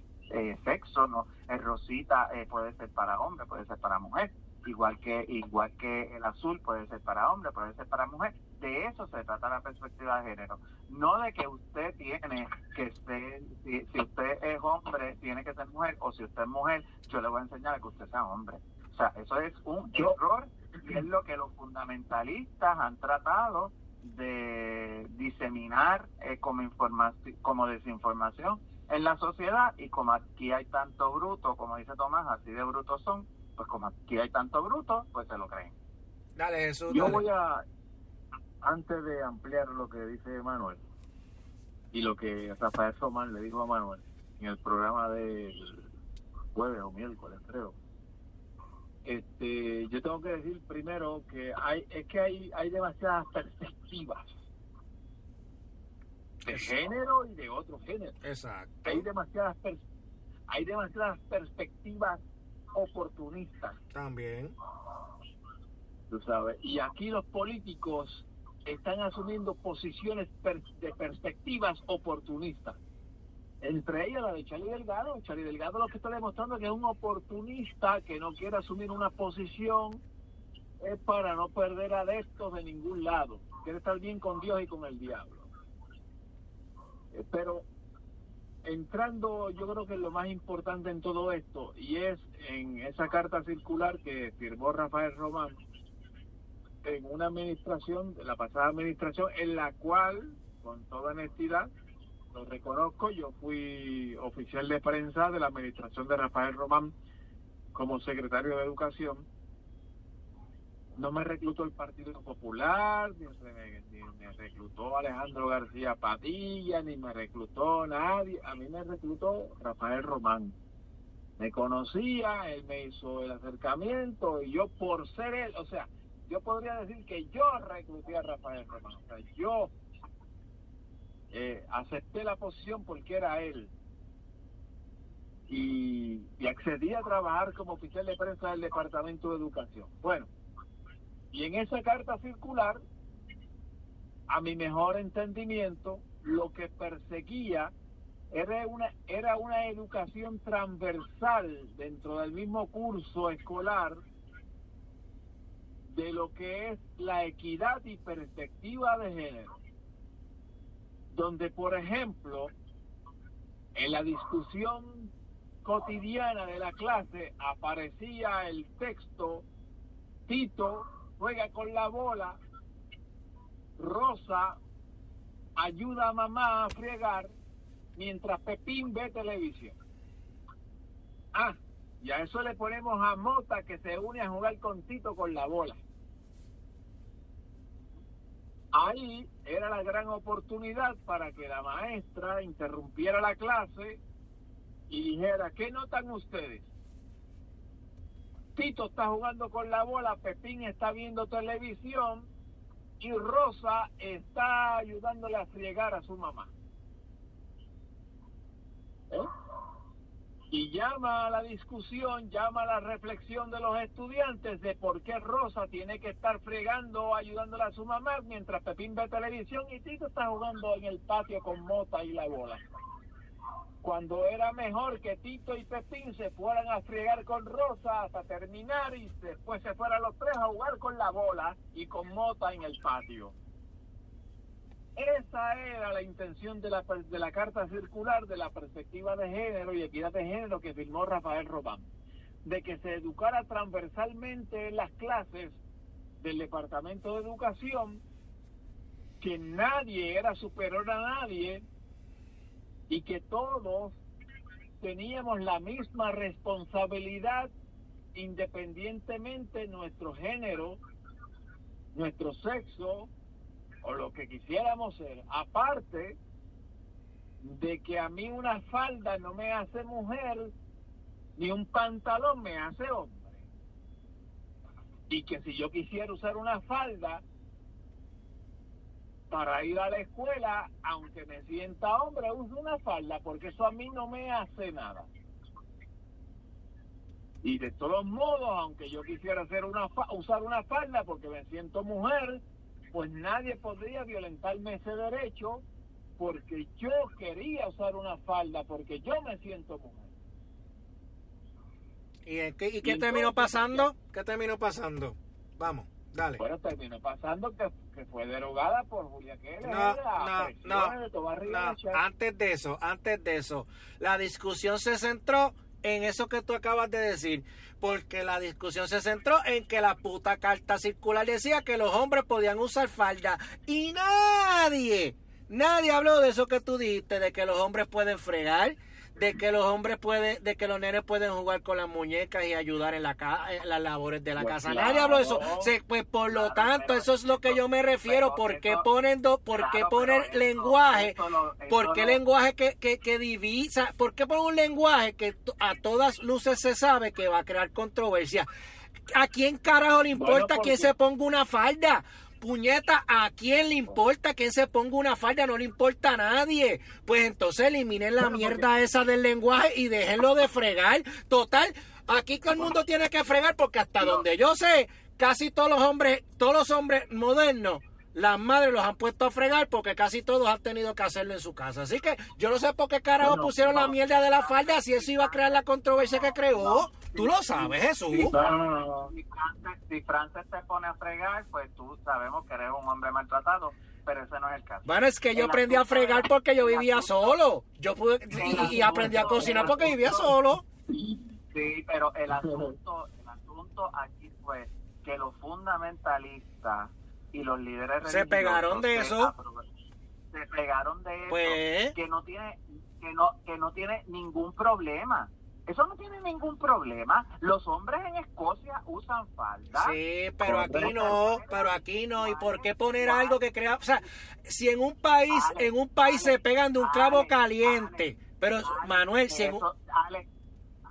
sexo, no el rosita puede ser para hombre, puede ser para mujer igual que igual que el azul puede ser para hombre, puede ser para mujer. De eso se trata la perspectiva de género, no de que usted tiene que ser, si, usted es hombre, tiene que ser mujer, o si usted es mujer, yo le voy a enseñar a que usted sea hombre. O sea, eso es un error y es lo que los fundamentalistas han tratado de diseminar eh, como información, como desinformación en la sociedad y como aquí hay tanto bruto, como dice Tomás, así de brutos son, pues como aquí hay tanto bruto, pues se lo creen.
Dale, Jesús.
Yo voy a, antes de ampliar lo que dice Manuel y lo que Rafael Román le dijo a Manuel en el programa del jueves o miércoles, creo. Este, yo tengo que decir primero que hay es que hay hay demasiadas perspectivas de género y de otro género.
Exacto.
Hay demasiadas hay demasiadas perspectivas oportunistas.
También.
Tú sabes. Y aquí los políticos están asumiendo posiciones de perspectivas oportunistas. Entre ellas la de Charlie Delgado. Charlie Delgado lo que está demostrando es que es un oportunista que no quiere asumir una posición es para no perder adeptos de ningún lado. Quiere estar bien con Dios y con el diablo. Eh, pero entrando yo creo que lo más importante en todo esto y es en esa carta circular que firmó Rafael Román en una administración, de la pasada administración, en la cual, con toda honestidad, lo reconozco, yo fui oficial de prensa de la administración de Rafael Román como secretario de Educación no me reclutó el Partido Popular, ni me, reclutó Alejandro García Padilla, ni me reclutó nadie. A mí me reclutó Rafael Román. Me conocía, él me hizo el acercamiento y yo por ser él, o sea, yo podría decir que yo recluté a Rafael Román. O sea, yo eh, acepté la posición porque era él. Y, y accedí a trabajar como oficial de prensa del Departamento de Educación. Bueno, y en esa carta circular, a mi mejor entendimiento, lo que perseguía era una, era una educación transversal dentro del mismo curso escolar de lo que es la equidad y perspectiva de género. Donde, por ejemplo, en la discusión cotidiana de la clase aparecía el texto Tito juega con la bola, Rosa ayuda a mamá a fregar mientras Pepín ve televisión. Ah, y a eso le ponemos a Mota que se une a jugar con Tito con la bola. Ahí era la gran oportunidad para que la maestra interrumpiera la clase y dijera, ¿qué notan ustedes? Tito está jugando con la bola, Pepín está viendo televisión y Rosa está ayudándole a friegar a su mamá. ¿Eh? Y llama a la discusión, llama a la reflexión de los estudiantes de por qué Rosa tiene que estar fregando o ayudándole a su mamá mientras Pepín ve televisión y Tito está jugando en el patio con Mota y la bola cuando era mejor que Tito y Pepín se fueran a friegar con Rosa hasta terminar y después se fueran los tres a jugar con la bola y con Mota en el patio. Esa era la intención de la, de la carta circular de la perspectiva de género y equidad de género que firmó Rafael Robán, de que se educara transversalmente en las clases del Departamento de Educación, que nadie era superior a nadie, y que todos teníamos la misma responsabilidad independientemente de nuestro género, nuestro sexo o lo que quisiéramos ser. Aparte de que a mí una falda no me hace mujer, ni un pantalón me hace hombre. Y que si yo quisiera usar una falda, para ir a la escuela, aunque me sienta hombre, uso una falda, porque eso a mí no me hace nada. Y de todos modos, aunque yo quisiera hacer una usar una falda porque me siento mujer, pues nadie podría violentarme ese derecho porque yo quería usar una falda, porque yo me siento mujer.
¿Y qué, y qué terminó pasando? ¿Qué terminó pasando? Vamos, dale.
Bueno, terminó pasando que, fue derogada por Julia Keller.
No, no, no, antes de eso, antes de eso, la discusión se centró en eso que tú acabas de decir, porque la discusión se centró en que la puta carta circular decía que los hombres podían usar falda y nadie, nadie habló de eso que tú dijiste, de que los hombres pueden fregar, de que los hombres pueden, de que los nenes pueden jugar con las muñecas y ayudar en, la las labores de la pues casa. Nadie habló de eso. pues por lo tanto, eso es lo que yo me refiero. ¿Por qué ponen, do, por qué poner lenguaje? ¿Por qué lenguaje que, que, que divisa? ¿Por qué poner un lenguaje que a todas luces se sabe que va a crear controversia? ¿A quién carajo le importa quién se ponga una falda? Puñeta, ¿a quién le importa quién se ponga una falda? No le importa a nadie. Pues entonces eliminen la mierda esa del lenguaje y déjenlo de fregar. Total, aquí todo el mundo tiene que fregar porque hasta donde yo sé, casi todos los hombres, todos los hombres modernos las madres los han puesto a fregar porque casi todos han tenido que hacerlo en su casa. Así que yo no sé por qué carajo pusieron la mierda de la falda si eso iba a crear la controversia que creó. Tú lo sabes, Jesús.
Si Frances te pone a fregar, pues tú sabemos que eres un hombre maltratado pero ese no es el caso.
Bueno, es que yo aprendí a fregar porque yo vivía solo. Yo pude y, aprendí a cocinar porque vivía solo.
Sí, pero el asunto, el asunto aquí fue que los fundamentalistas y los líderes
se pegaron de eso
se pegaron de eso
pues.
que no tiene que no que no tiene ningún problema eso no tiene ningún problema. Los hombres en Escocia usan falda.
Sí, pero aquí no, pero aquí no. ¿Y por qué poner algo que crea? O sea, si en un país, en un país se pegan de un clavo caliente, pero Manuel, si en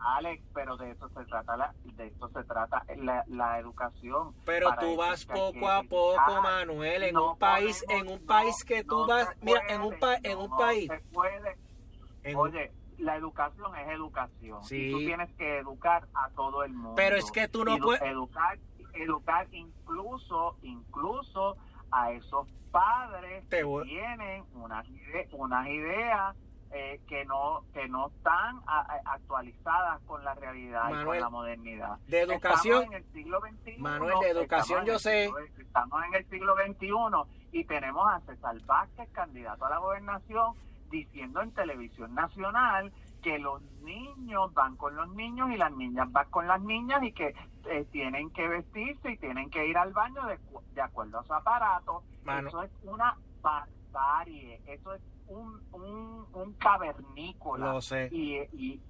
Alex, pero de eso se trata la, de esto se trata la, la educación.
Pero tú vas poco a poco, Manuel, en un país, en un país que tú vas, mira, en un país, en un país.
oye, la educación es educación. Y tú tienes que educar a todo el mundo.
Pero es que tú no puedes
educar, educar incluso, incluso a esos padres que tienen unas, unas ideas eh, que no que no están actualizadas con la realidad y con la modernidad.
De educación.
en el siglo XXI.
Manuel, de educación yo sé.
estamos en el siglo XXI y tenemos a César Vázquez, candidato a la gobernación, diciendo en televisión nacional que los niños van con los niños y las niñas van con las niñas y que eh, tienen que vestirse y tienen que ir al baño de, de acuerdo a su aparato. Eso es una barbarie, eso es un, un, un cavernícola. Y, y,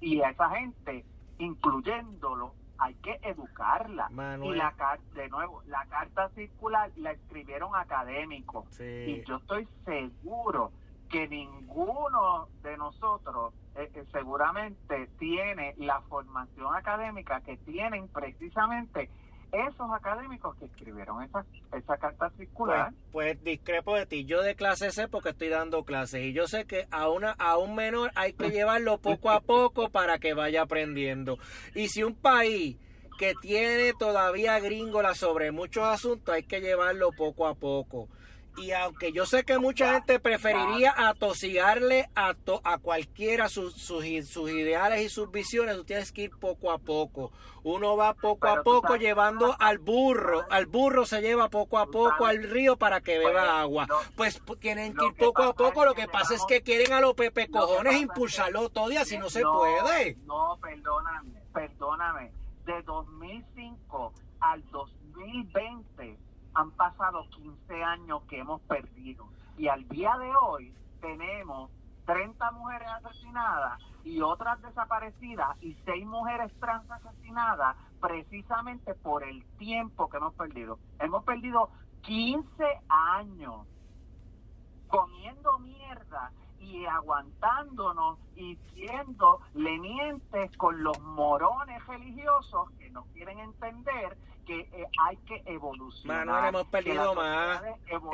y, a esa gente, incluyéndolo, hay que educarla. Y la de nuevo, la carta circular la escribieron académicos. Y yo estoy seguro que ninguno de nosotros eh, eh, seguramente tiene la formación académica que tienen precisamente esos académicos que escribieron esa, esa carta circular.
Pues, pues, discrepo de ti. Yo de clase sé porque estoy dando clases y yo sé que a, una, a un menor hay que llevarlo poco a poco para que vaya aprendiendo. Y si un país que tiene todavía gringola sobre muchos asuntos hay que llevarlo poco a poco. Y aunque yo sé que mucha gente preferiría atosigarle a, a cualquiera sus, sus, ideales y sus visiones, tú tienes que ir poco a poco. Uno va poco a poco llevando al burro. Al burro se lleva poco a poco al río para que beba agua. Pues tienen que ir poco a poco. Lo que pasa es que quieren a los pepe cojones impulsarlo todo y así no se puede.
No, perdóname, perdóname. De 2005 al 2020 han pasado 15 años que hemos perdido y al día de hoy tenemos 30 mujeres asesinadas y otras desaparecidas y 6 mujeres trans asesinadas precisamente por el tiempo que hemos perdido. Hemos perdido 15 años comiendo mierda y aguantándonos y siendo lenientes con los morones religiosos que no quieren entender que eh, hay que evolucionar.
Manuel, hemos perdido más.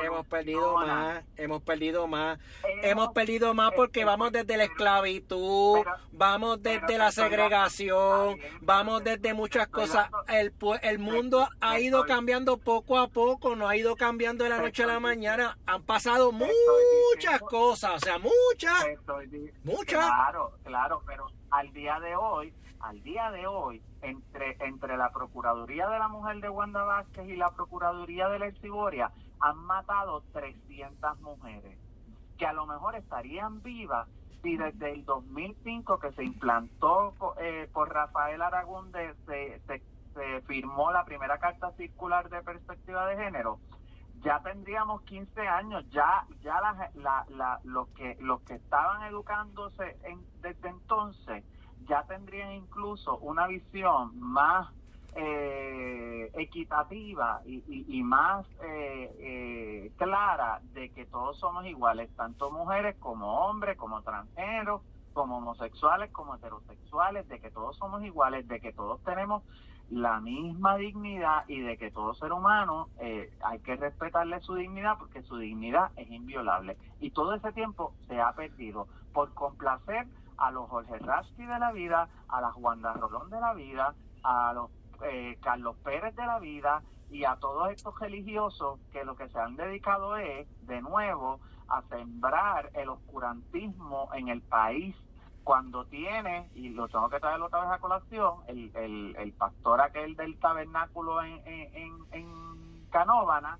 Hemos perdido más, hemos perdido más.
Hemos-
Hemos perdido más porque
eh,
vamos desde la esclavitud,
pero-
vamos desde la segregación, vamos desde muchas cosas. El, el mundo ha ido cambiando poco a poco, no ha ido cambiando de la noche a la mañana. Han pasado muchas cosas, o sea, muchas. Muchas.
Claro, claro, pero al día de hoy, al día de hoy, entre entre la Procuraduría de la Mujer de Wanda Vázquez y la Procuraduría de la Ciboria han matado 300 mujeres que a lo mejor estarían vivas si desde el 2005 que se implantó eh, por Rafael Aragón de- se, se, firmó la primera carta circular de perspectiva de género ya tendríamos 15 años, ya ya la, la, la- los que los que estaban educándose desde entonces ya tendrían incluso una visión más eh, equitativa y, y- más eh, eh, clara de que todos somos iguales, tanto mujeres como hombres, como transgéneros, como homosexuales, como heterosexuales, de que todos somos iguales, de que todos tenemos la misma dignidad y de que todo ser humano eh, hay que respetarle su dignidad porque su dignidad es inviolable. Y todo ese tiempo se ha perdido por complacer a los Jorge Rasky de la vida, a las Wanda Rolón de la vida, a los eh, Carlos Pérez de la vida y a todos estos religiosos que lo que se han dedicado es, de nuevo, a sembrar el oscurantismo en el país. Cuando tiene, y lo tengo que traer otra vez a colación, el, el, el pastor aquel del tabernáculo en, en- en Canóvana,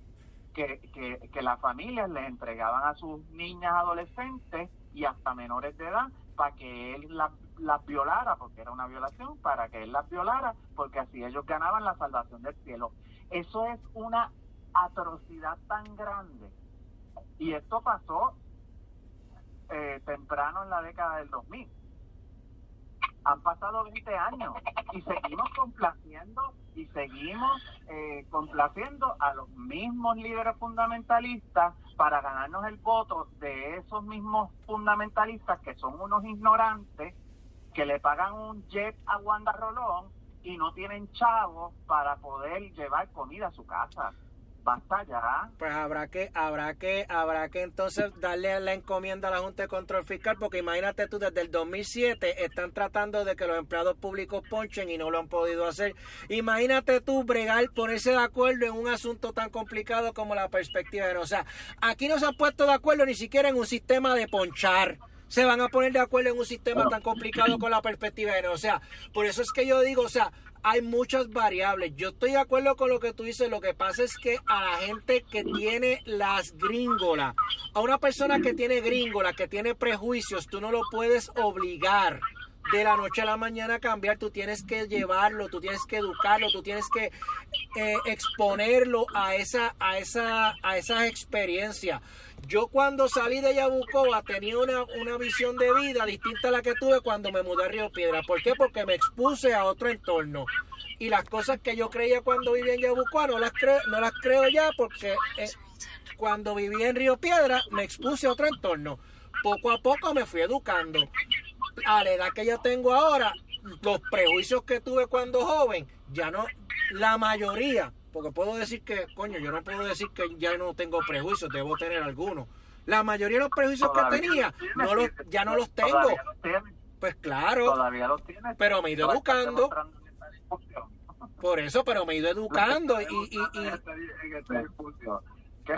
que, que, que las familias les entregaban a sus niñas adolescentes y hasta menores de edad para que él las, las violara, porque era una violación, para que él las violara, porque así ellos ganaban la salvación del cielo. Eso es una atrocidad tan grande. Y esto pasó eh, temprano en la década del 2000. Han pasado 20 años y seguimos complaciendo y seguimos eh, complaciendo a los mismos líderes fundamentalistas para ganarnos el voto de esos mismos fundamentalistas que son unos ignorantes que le pagan un jet a Wanda Rolón y no tienen chavos para poder llevar comida a su casa. Basta ya.
Pues habrá que, habrá que, habrá que entonces darle la encomienda a la Junta de Control Fiscal, porque imagínate tú, desde el 2007 están tratando de que los empleados públicos ponchen y no lo han podido hacer. Imagínate tú bregar, ponerse de acuerdo en un asunto tan complicado como la perspectiva de O sea, aquí no se han puesto de acuerdo ni siquiera en un sistema de ponchar. Se van a poner de acuerdo en un sistema tan complicado con la perspectiva de género. O sea, por eso es que yo digo, o sea, hay muchas variables. Yo estoy de acuerdo con lo que tú dices. Lo que pasa es que a la gente que tiene las gringolas, a una persona que tiene gringolas, que tiene prejuicios, tú no lo puedes obligar de la noche a la mañana a cambiar. Tú tienes que llevarlo, tú tienes que educarlo, tú tienes que eh, exponerlo a esa, a esa, a esas experiencias. Yo cuando salí de Yabucoa tenía una, una visión de vida distinta a la que tuve cuando me mudé a Río Piedra. ¿Por qué? Porque me expuse a otro entorno. Y las cosas que yo creía cuando vivía en Yabucoa no las creo, no las creo ya porque eh, cuando vivía en Río Piedra me expuse a otro entorno. Poco a poco me fui educando. A la edad que yo tengo ahora, los prejuicios que tuve cuando joven, ya no, la mayoría, porque puedo decir que, coño, yo no puedo decir que ya no tengo prejuicios, debo tener algunos. La mayoría de los prejuicios que tenía, no los, ya no los tengo.
Todavía los
Pues claro,
todavía los tienes.
Pero me he ido educando. por eso, pero me he ido educando y, y, y-
en esta discusión. ¿Qué?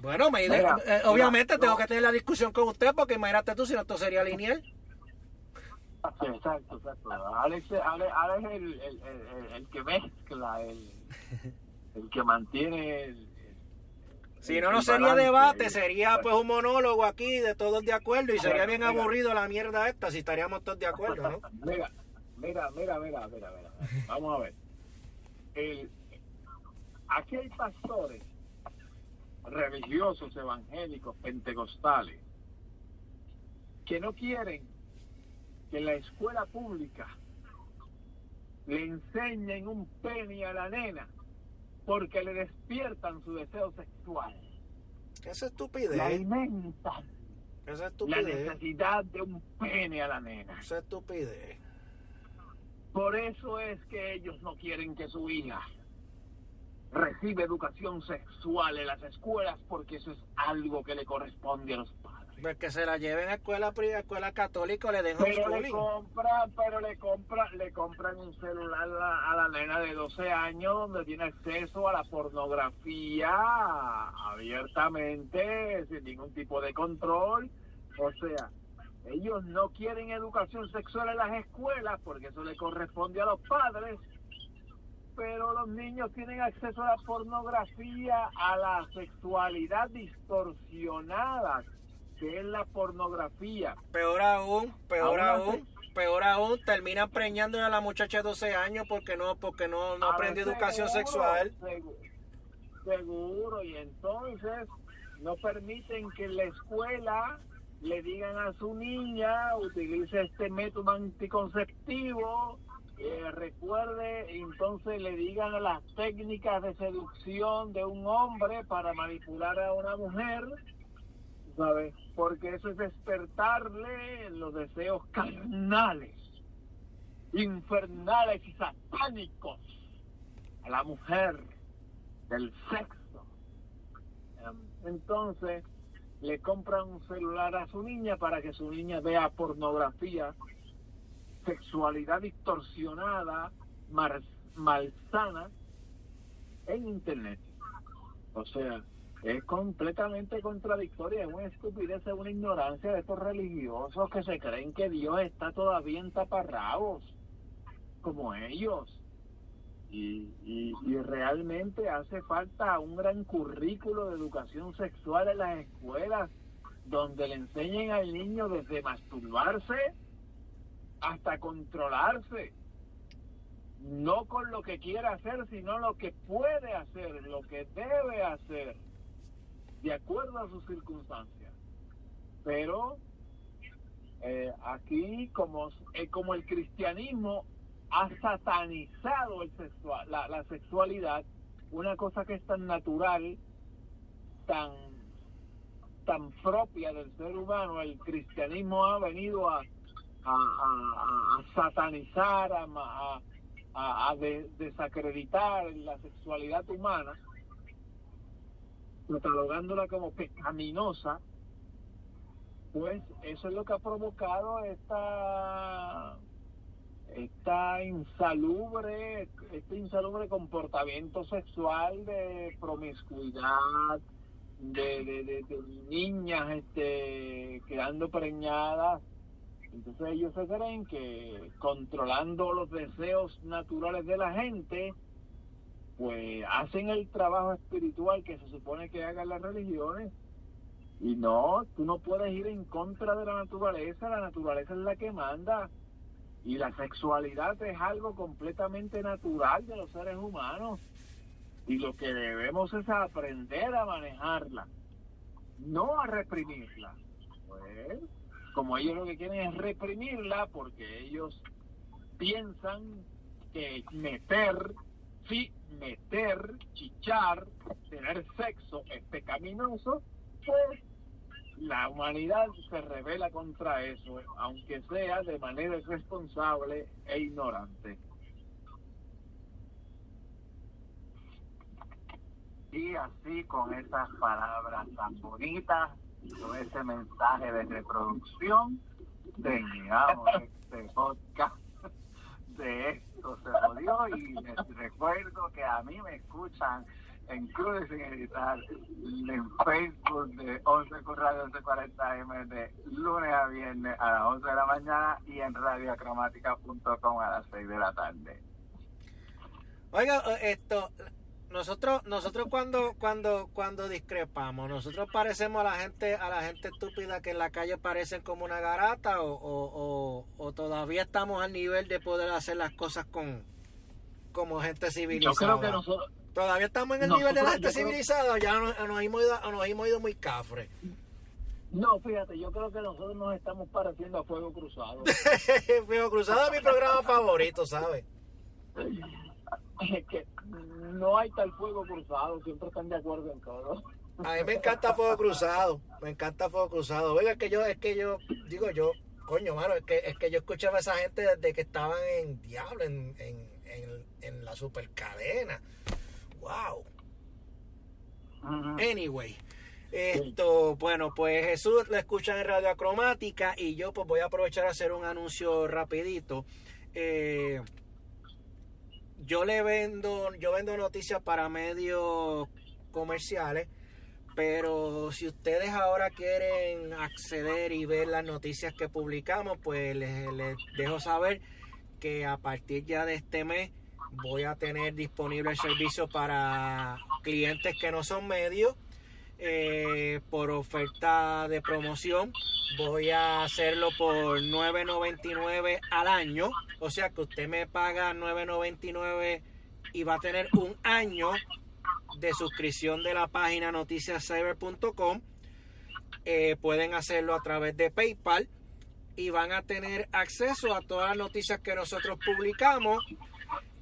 bueno, me he ido,
Mira,
eh,
mira,
obviamente tengo
no.
que tener la discusión con usted porque imagínate tú si no esto sería lineal.
Sí, exacto, exacto. Alex, Alex, Alex es el, el, el, el que mezcla, el, <laughs> el que mantiene el,
Si no, no sería debate, sería pues un monólogo aquí de todos de acuerdo y sería bien aburrido la mierda esta si estaríamos todos de acuerdo, ¿no? <laughs>
Mira, mira, mira, mira, mira, mira. Vamos a ver. El, aquí hay pastores religiosos, evangélicos, pentecostales, que no quieren que la escuela pública le enseñen un pene a la nena porque le despiertan su deseo sexual.
Esa estupidez,
alimentan
esa
la
estupidez,
necesidad de un pene a la nena.
esa estupidez.
Por eso es que ellos no quieren que su hija recibe educación sexual en las escuelas porque eso es algo que le corresponde a los.
Pues que se la lleven a escuela a escuela católica le den
Pero le compran, pero le compran, le compran un celular a la, a la nena de 12 años donde tiene acceso a la pornografía abiertamente, sin ningún tipo de control. O sea, ellos no quieren educación sexual en las escuelas porque eso le corresponde a los padres. Pero los niños tienen acceso a la pornografía, a la sexualidad distorsionada, que es la pornografía.
Peor aún, peor
Aún
aún, peor aún, terminan preñándole a la muchacha de 12 años porque no, porque no, no aprendió educación
seguro,
sexual.
segu- Seguro, y entonces no permiten que en la escuela le digan a su niña, utilice este método anticonceptivo, eh, recuerde, entonces le digan las técnicas de seducción de un hombre para manipular a una mujer, Porque eso es despertarle los deseos carnales, infernales y satánicos a la mujer del sexo. Entonces, le compran un celular a su niña para que su niña vea pornografía, sexualidad distorsionada, mar- malsana en Internet. O sea, es completamente contradictoria, es una estupidez, es una ignorancia de estos religiosos que se creen que Dios está todavía en taparrabos, como ellos. Y, y, y realmente hace falta un gran currículo de educación sexual en las escuelas, donde le enseñen al niño desde masturbarse hasta controlarse. No con lo que quiere hacer, sino lo que puede hacer, lo que debe hacer, de acuerdo a sus circunstancias. Pero eh, aquí, como, eh, como el cristianismo ha satanizado el sexual, la, sexualidad, una cosa que es tan natural, tan tan propia del ser humano, el cristianismo ha venido a, a, satanizar, a, a, a- a de- desacreditar la sexualidad humana, catalogándola como pecaminosa, pues eso es lo que ha provocado esta esta insalubre este insalubre comportamiento sexual de promiscuidad de, de, de- de niñas este quedando preñadas. Entonces ellos se creen que controlando los deseos naturales de la gente pues hacen el trabajo espiritual que se supone que hagan las religiones y no, tú no puedes ir en contra de la naturaleza, la naturaleza es la que manda. Y la sexualidad es algo completamente natural de los seres humanos. Y lo que debemos es aprender a manejarla, no a reprimirla. Pues, como ellos lo que quieren es reprimirla porque ellos piensan que meter, sí, meter, chichar, tener sexo es pecaminoso, pues la humanidad se revela contra eso, aunque sea de manera irresponsable e ignorante.
Y así con esas palabras tan bonitas, con ese mensaje de reproducción, terminamos <laughs> este podcast de esto se jodió y les recuerdo que a mí me escuchan en Crudes sin editar en Facebook de 11 con Radio 1140 M de lunes a viernes a las 11 de la mañana y en radiocromática.com a las 6 de la tarde.
Oiga, eh, esto, nosotros, nosotros cuando, cuando, cuando discrepamos, nosotros parecemos a la gente, a la gente estúpida que en la calle parecen como una garata o, o, o, o todavía estamos al nivel de poder hacer las cosas con como gente
Yo
civilizada.
creo que nosotros,
Todavía estamos en el
Nosotros,
nivel de la
yo
gente civilizada, ya nos, nos hemos ido, nos hemos ido muy cafre.
no, fíjate, yo creo que nosotros nos estamos pareciendo a fuego cruzado. <laughs>
Fuego Cruzado es mi programa favorito, ¿sabes? <laughs>
es <laughs> que no hay tal fuego cruzado, siempre están de acuerdo en todo.
A mí me encanta Fuego Cruzado, me encanta Fuego Cruzado. Oiga, es que yo, es que yo, digo yo, coño, mano, es que, es que yo escuchaba a esa gente desde que estaban en Diablo, en, en, en, en la supercadena. Wow. Anyway. Esto, bueno, pues Jesús lo escucha en Radio Acromática y yo pues voy a aprovechar a hacer un anuncio rapidito. Eh, yo le vendo, yo vendo noticias para medios comerciales, pero si ustedes ahora quieren acceder y ver las noticias que publicamos, pues les, les dejo saber que a partir ya de este mes voy a tener disponible el servicio para clientes que no son medios eh, por oferta de promoción. Voy a hacerlo por 9.99 al año. O sea que usted me paga 9.99 y va a tener un año de suscripción de la página noticiascyber.com. Eh, pueden hacerlo a través de PayPal y van a tener acceso a todas las noticias que nosotros publicamos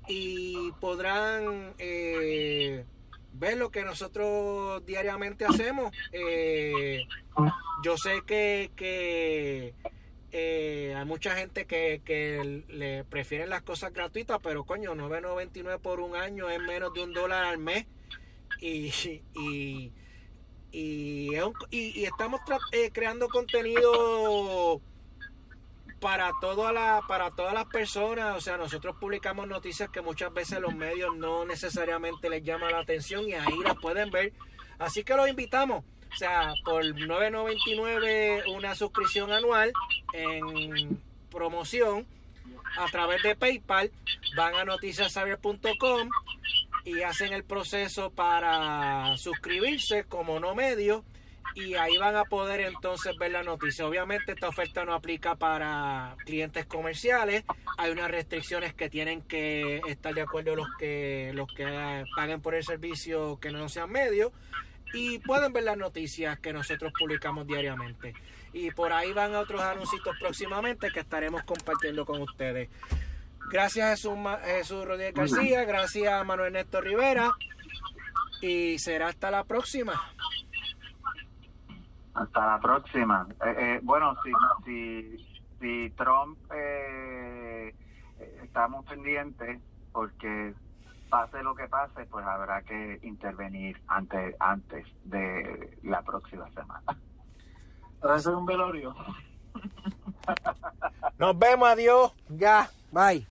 y podrán eh, ver lo que nosotros diariamente hacemos. Eh, yo sé que, que eh, hay mucha gente que, que, le prefieren las cosas gratuitas, pero coño, 9.99 por un año es menos de un dólar al mes. Y, y, y, estamos eh, creando contenido para toda la para todas las personas o sea nosotros publicamos noticias que muchas veces los medios no necesariamente les llama la atención y ahí las pueden ver. Así que los invitamos o sea por 9.99 una suscripción anual en promoción a través de PayPal van a noticiasaber.com y hacen el proceso para suscribirse como no medio y ahí van a poder entonces ver la noticia. Obviamente esta oferta no aplica para clientes comerciales, hay unas restricciones que tienen que estar de acuerdo los que los que paguen por el servicio que no sean medios y pueden ver las noticias que nosotros publicamos diariamente. Y por ahí van otros anuncios próximamente que estaremos compartiendo con ustedes. Gracias Jesús, Jesús Rodríguez García, gracias Manuel Néstor Rivera y será hasta la próxima.
Hasta la próxima. Eh, eh, bueno, si, si, Trump eh, estamos pendientes porque pase lo que pase, pues habrá que intervenir antes antes de la próxima semana.
Eso es un velorio.
Nos vemos, adiós. Ya, bye.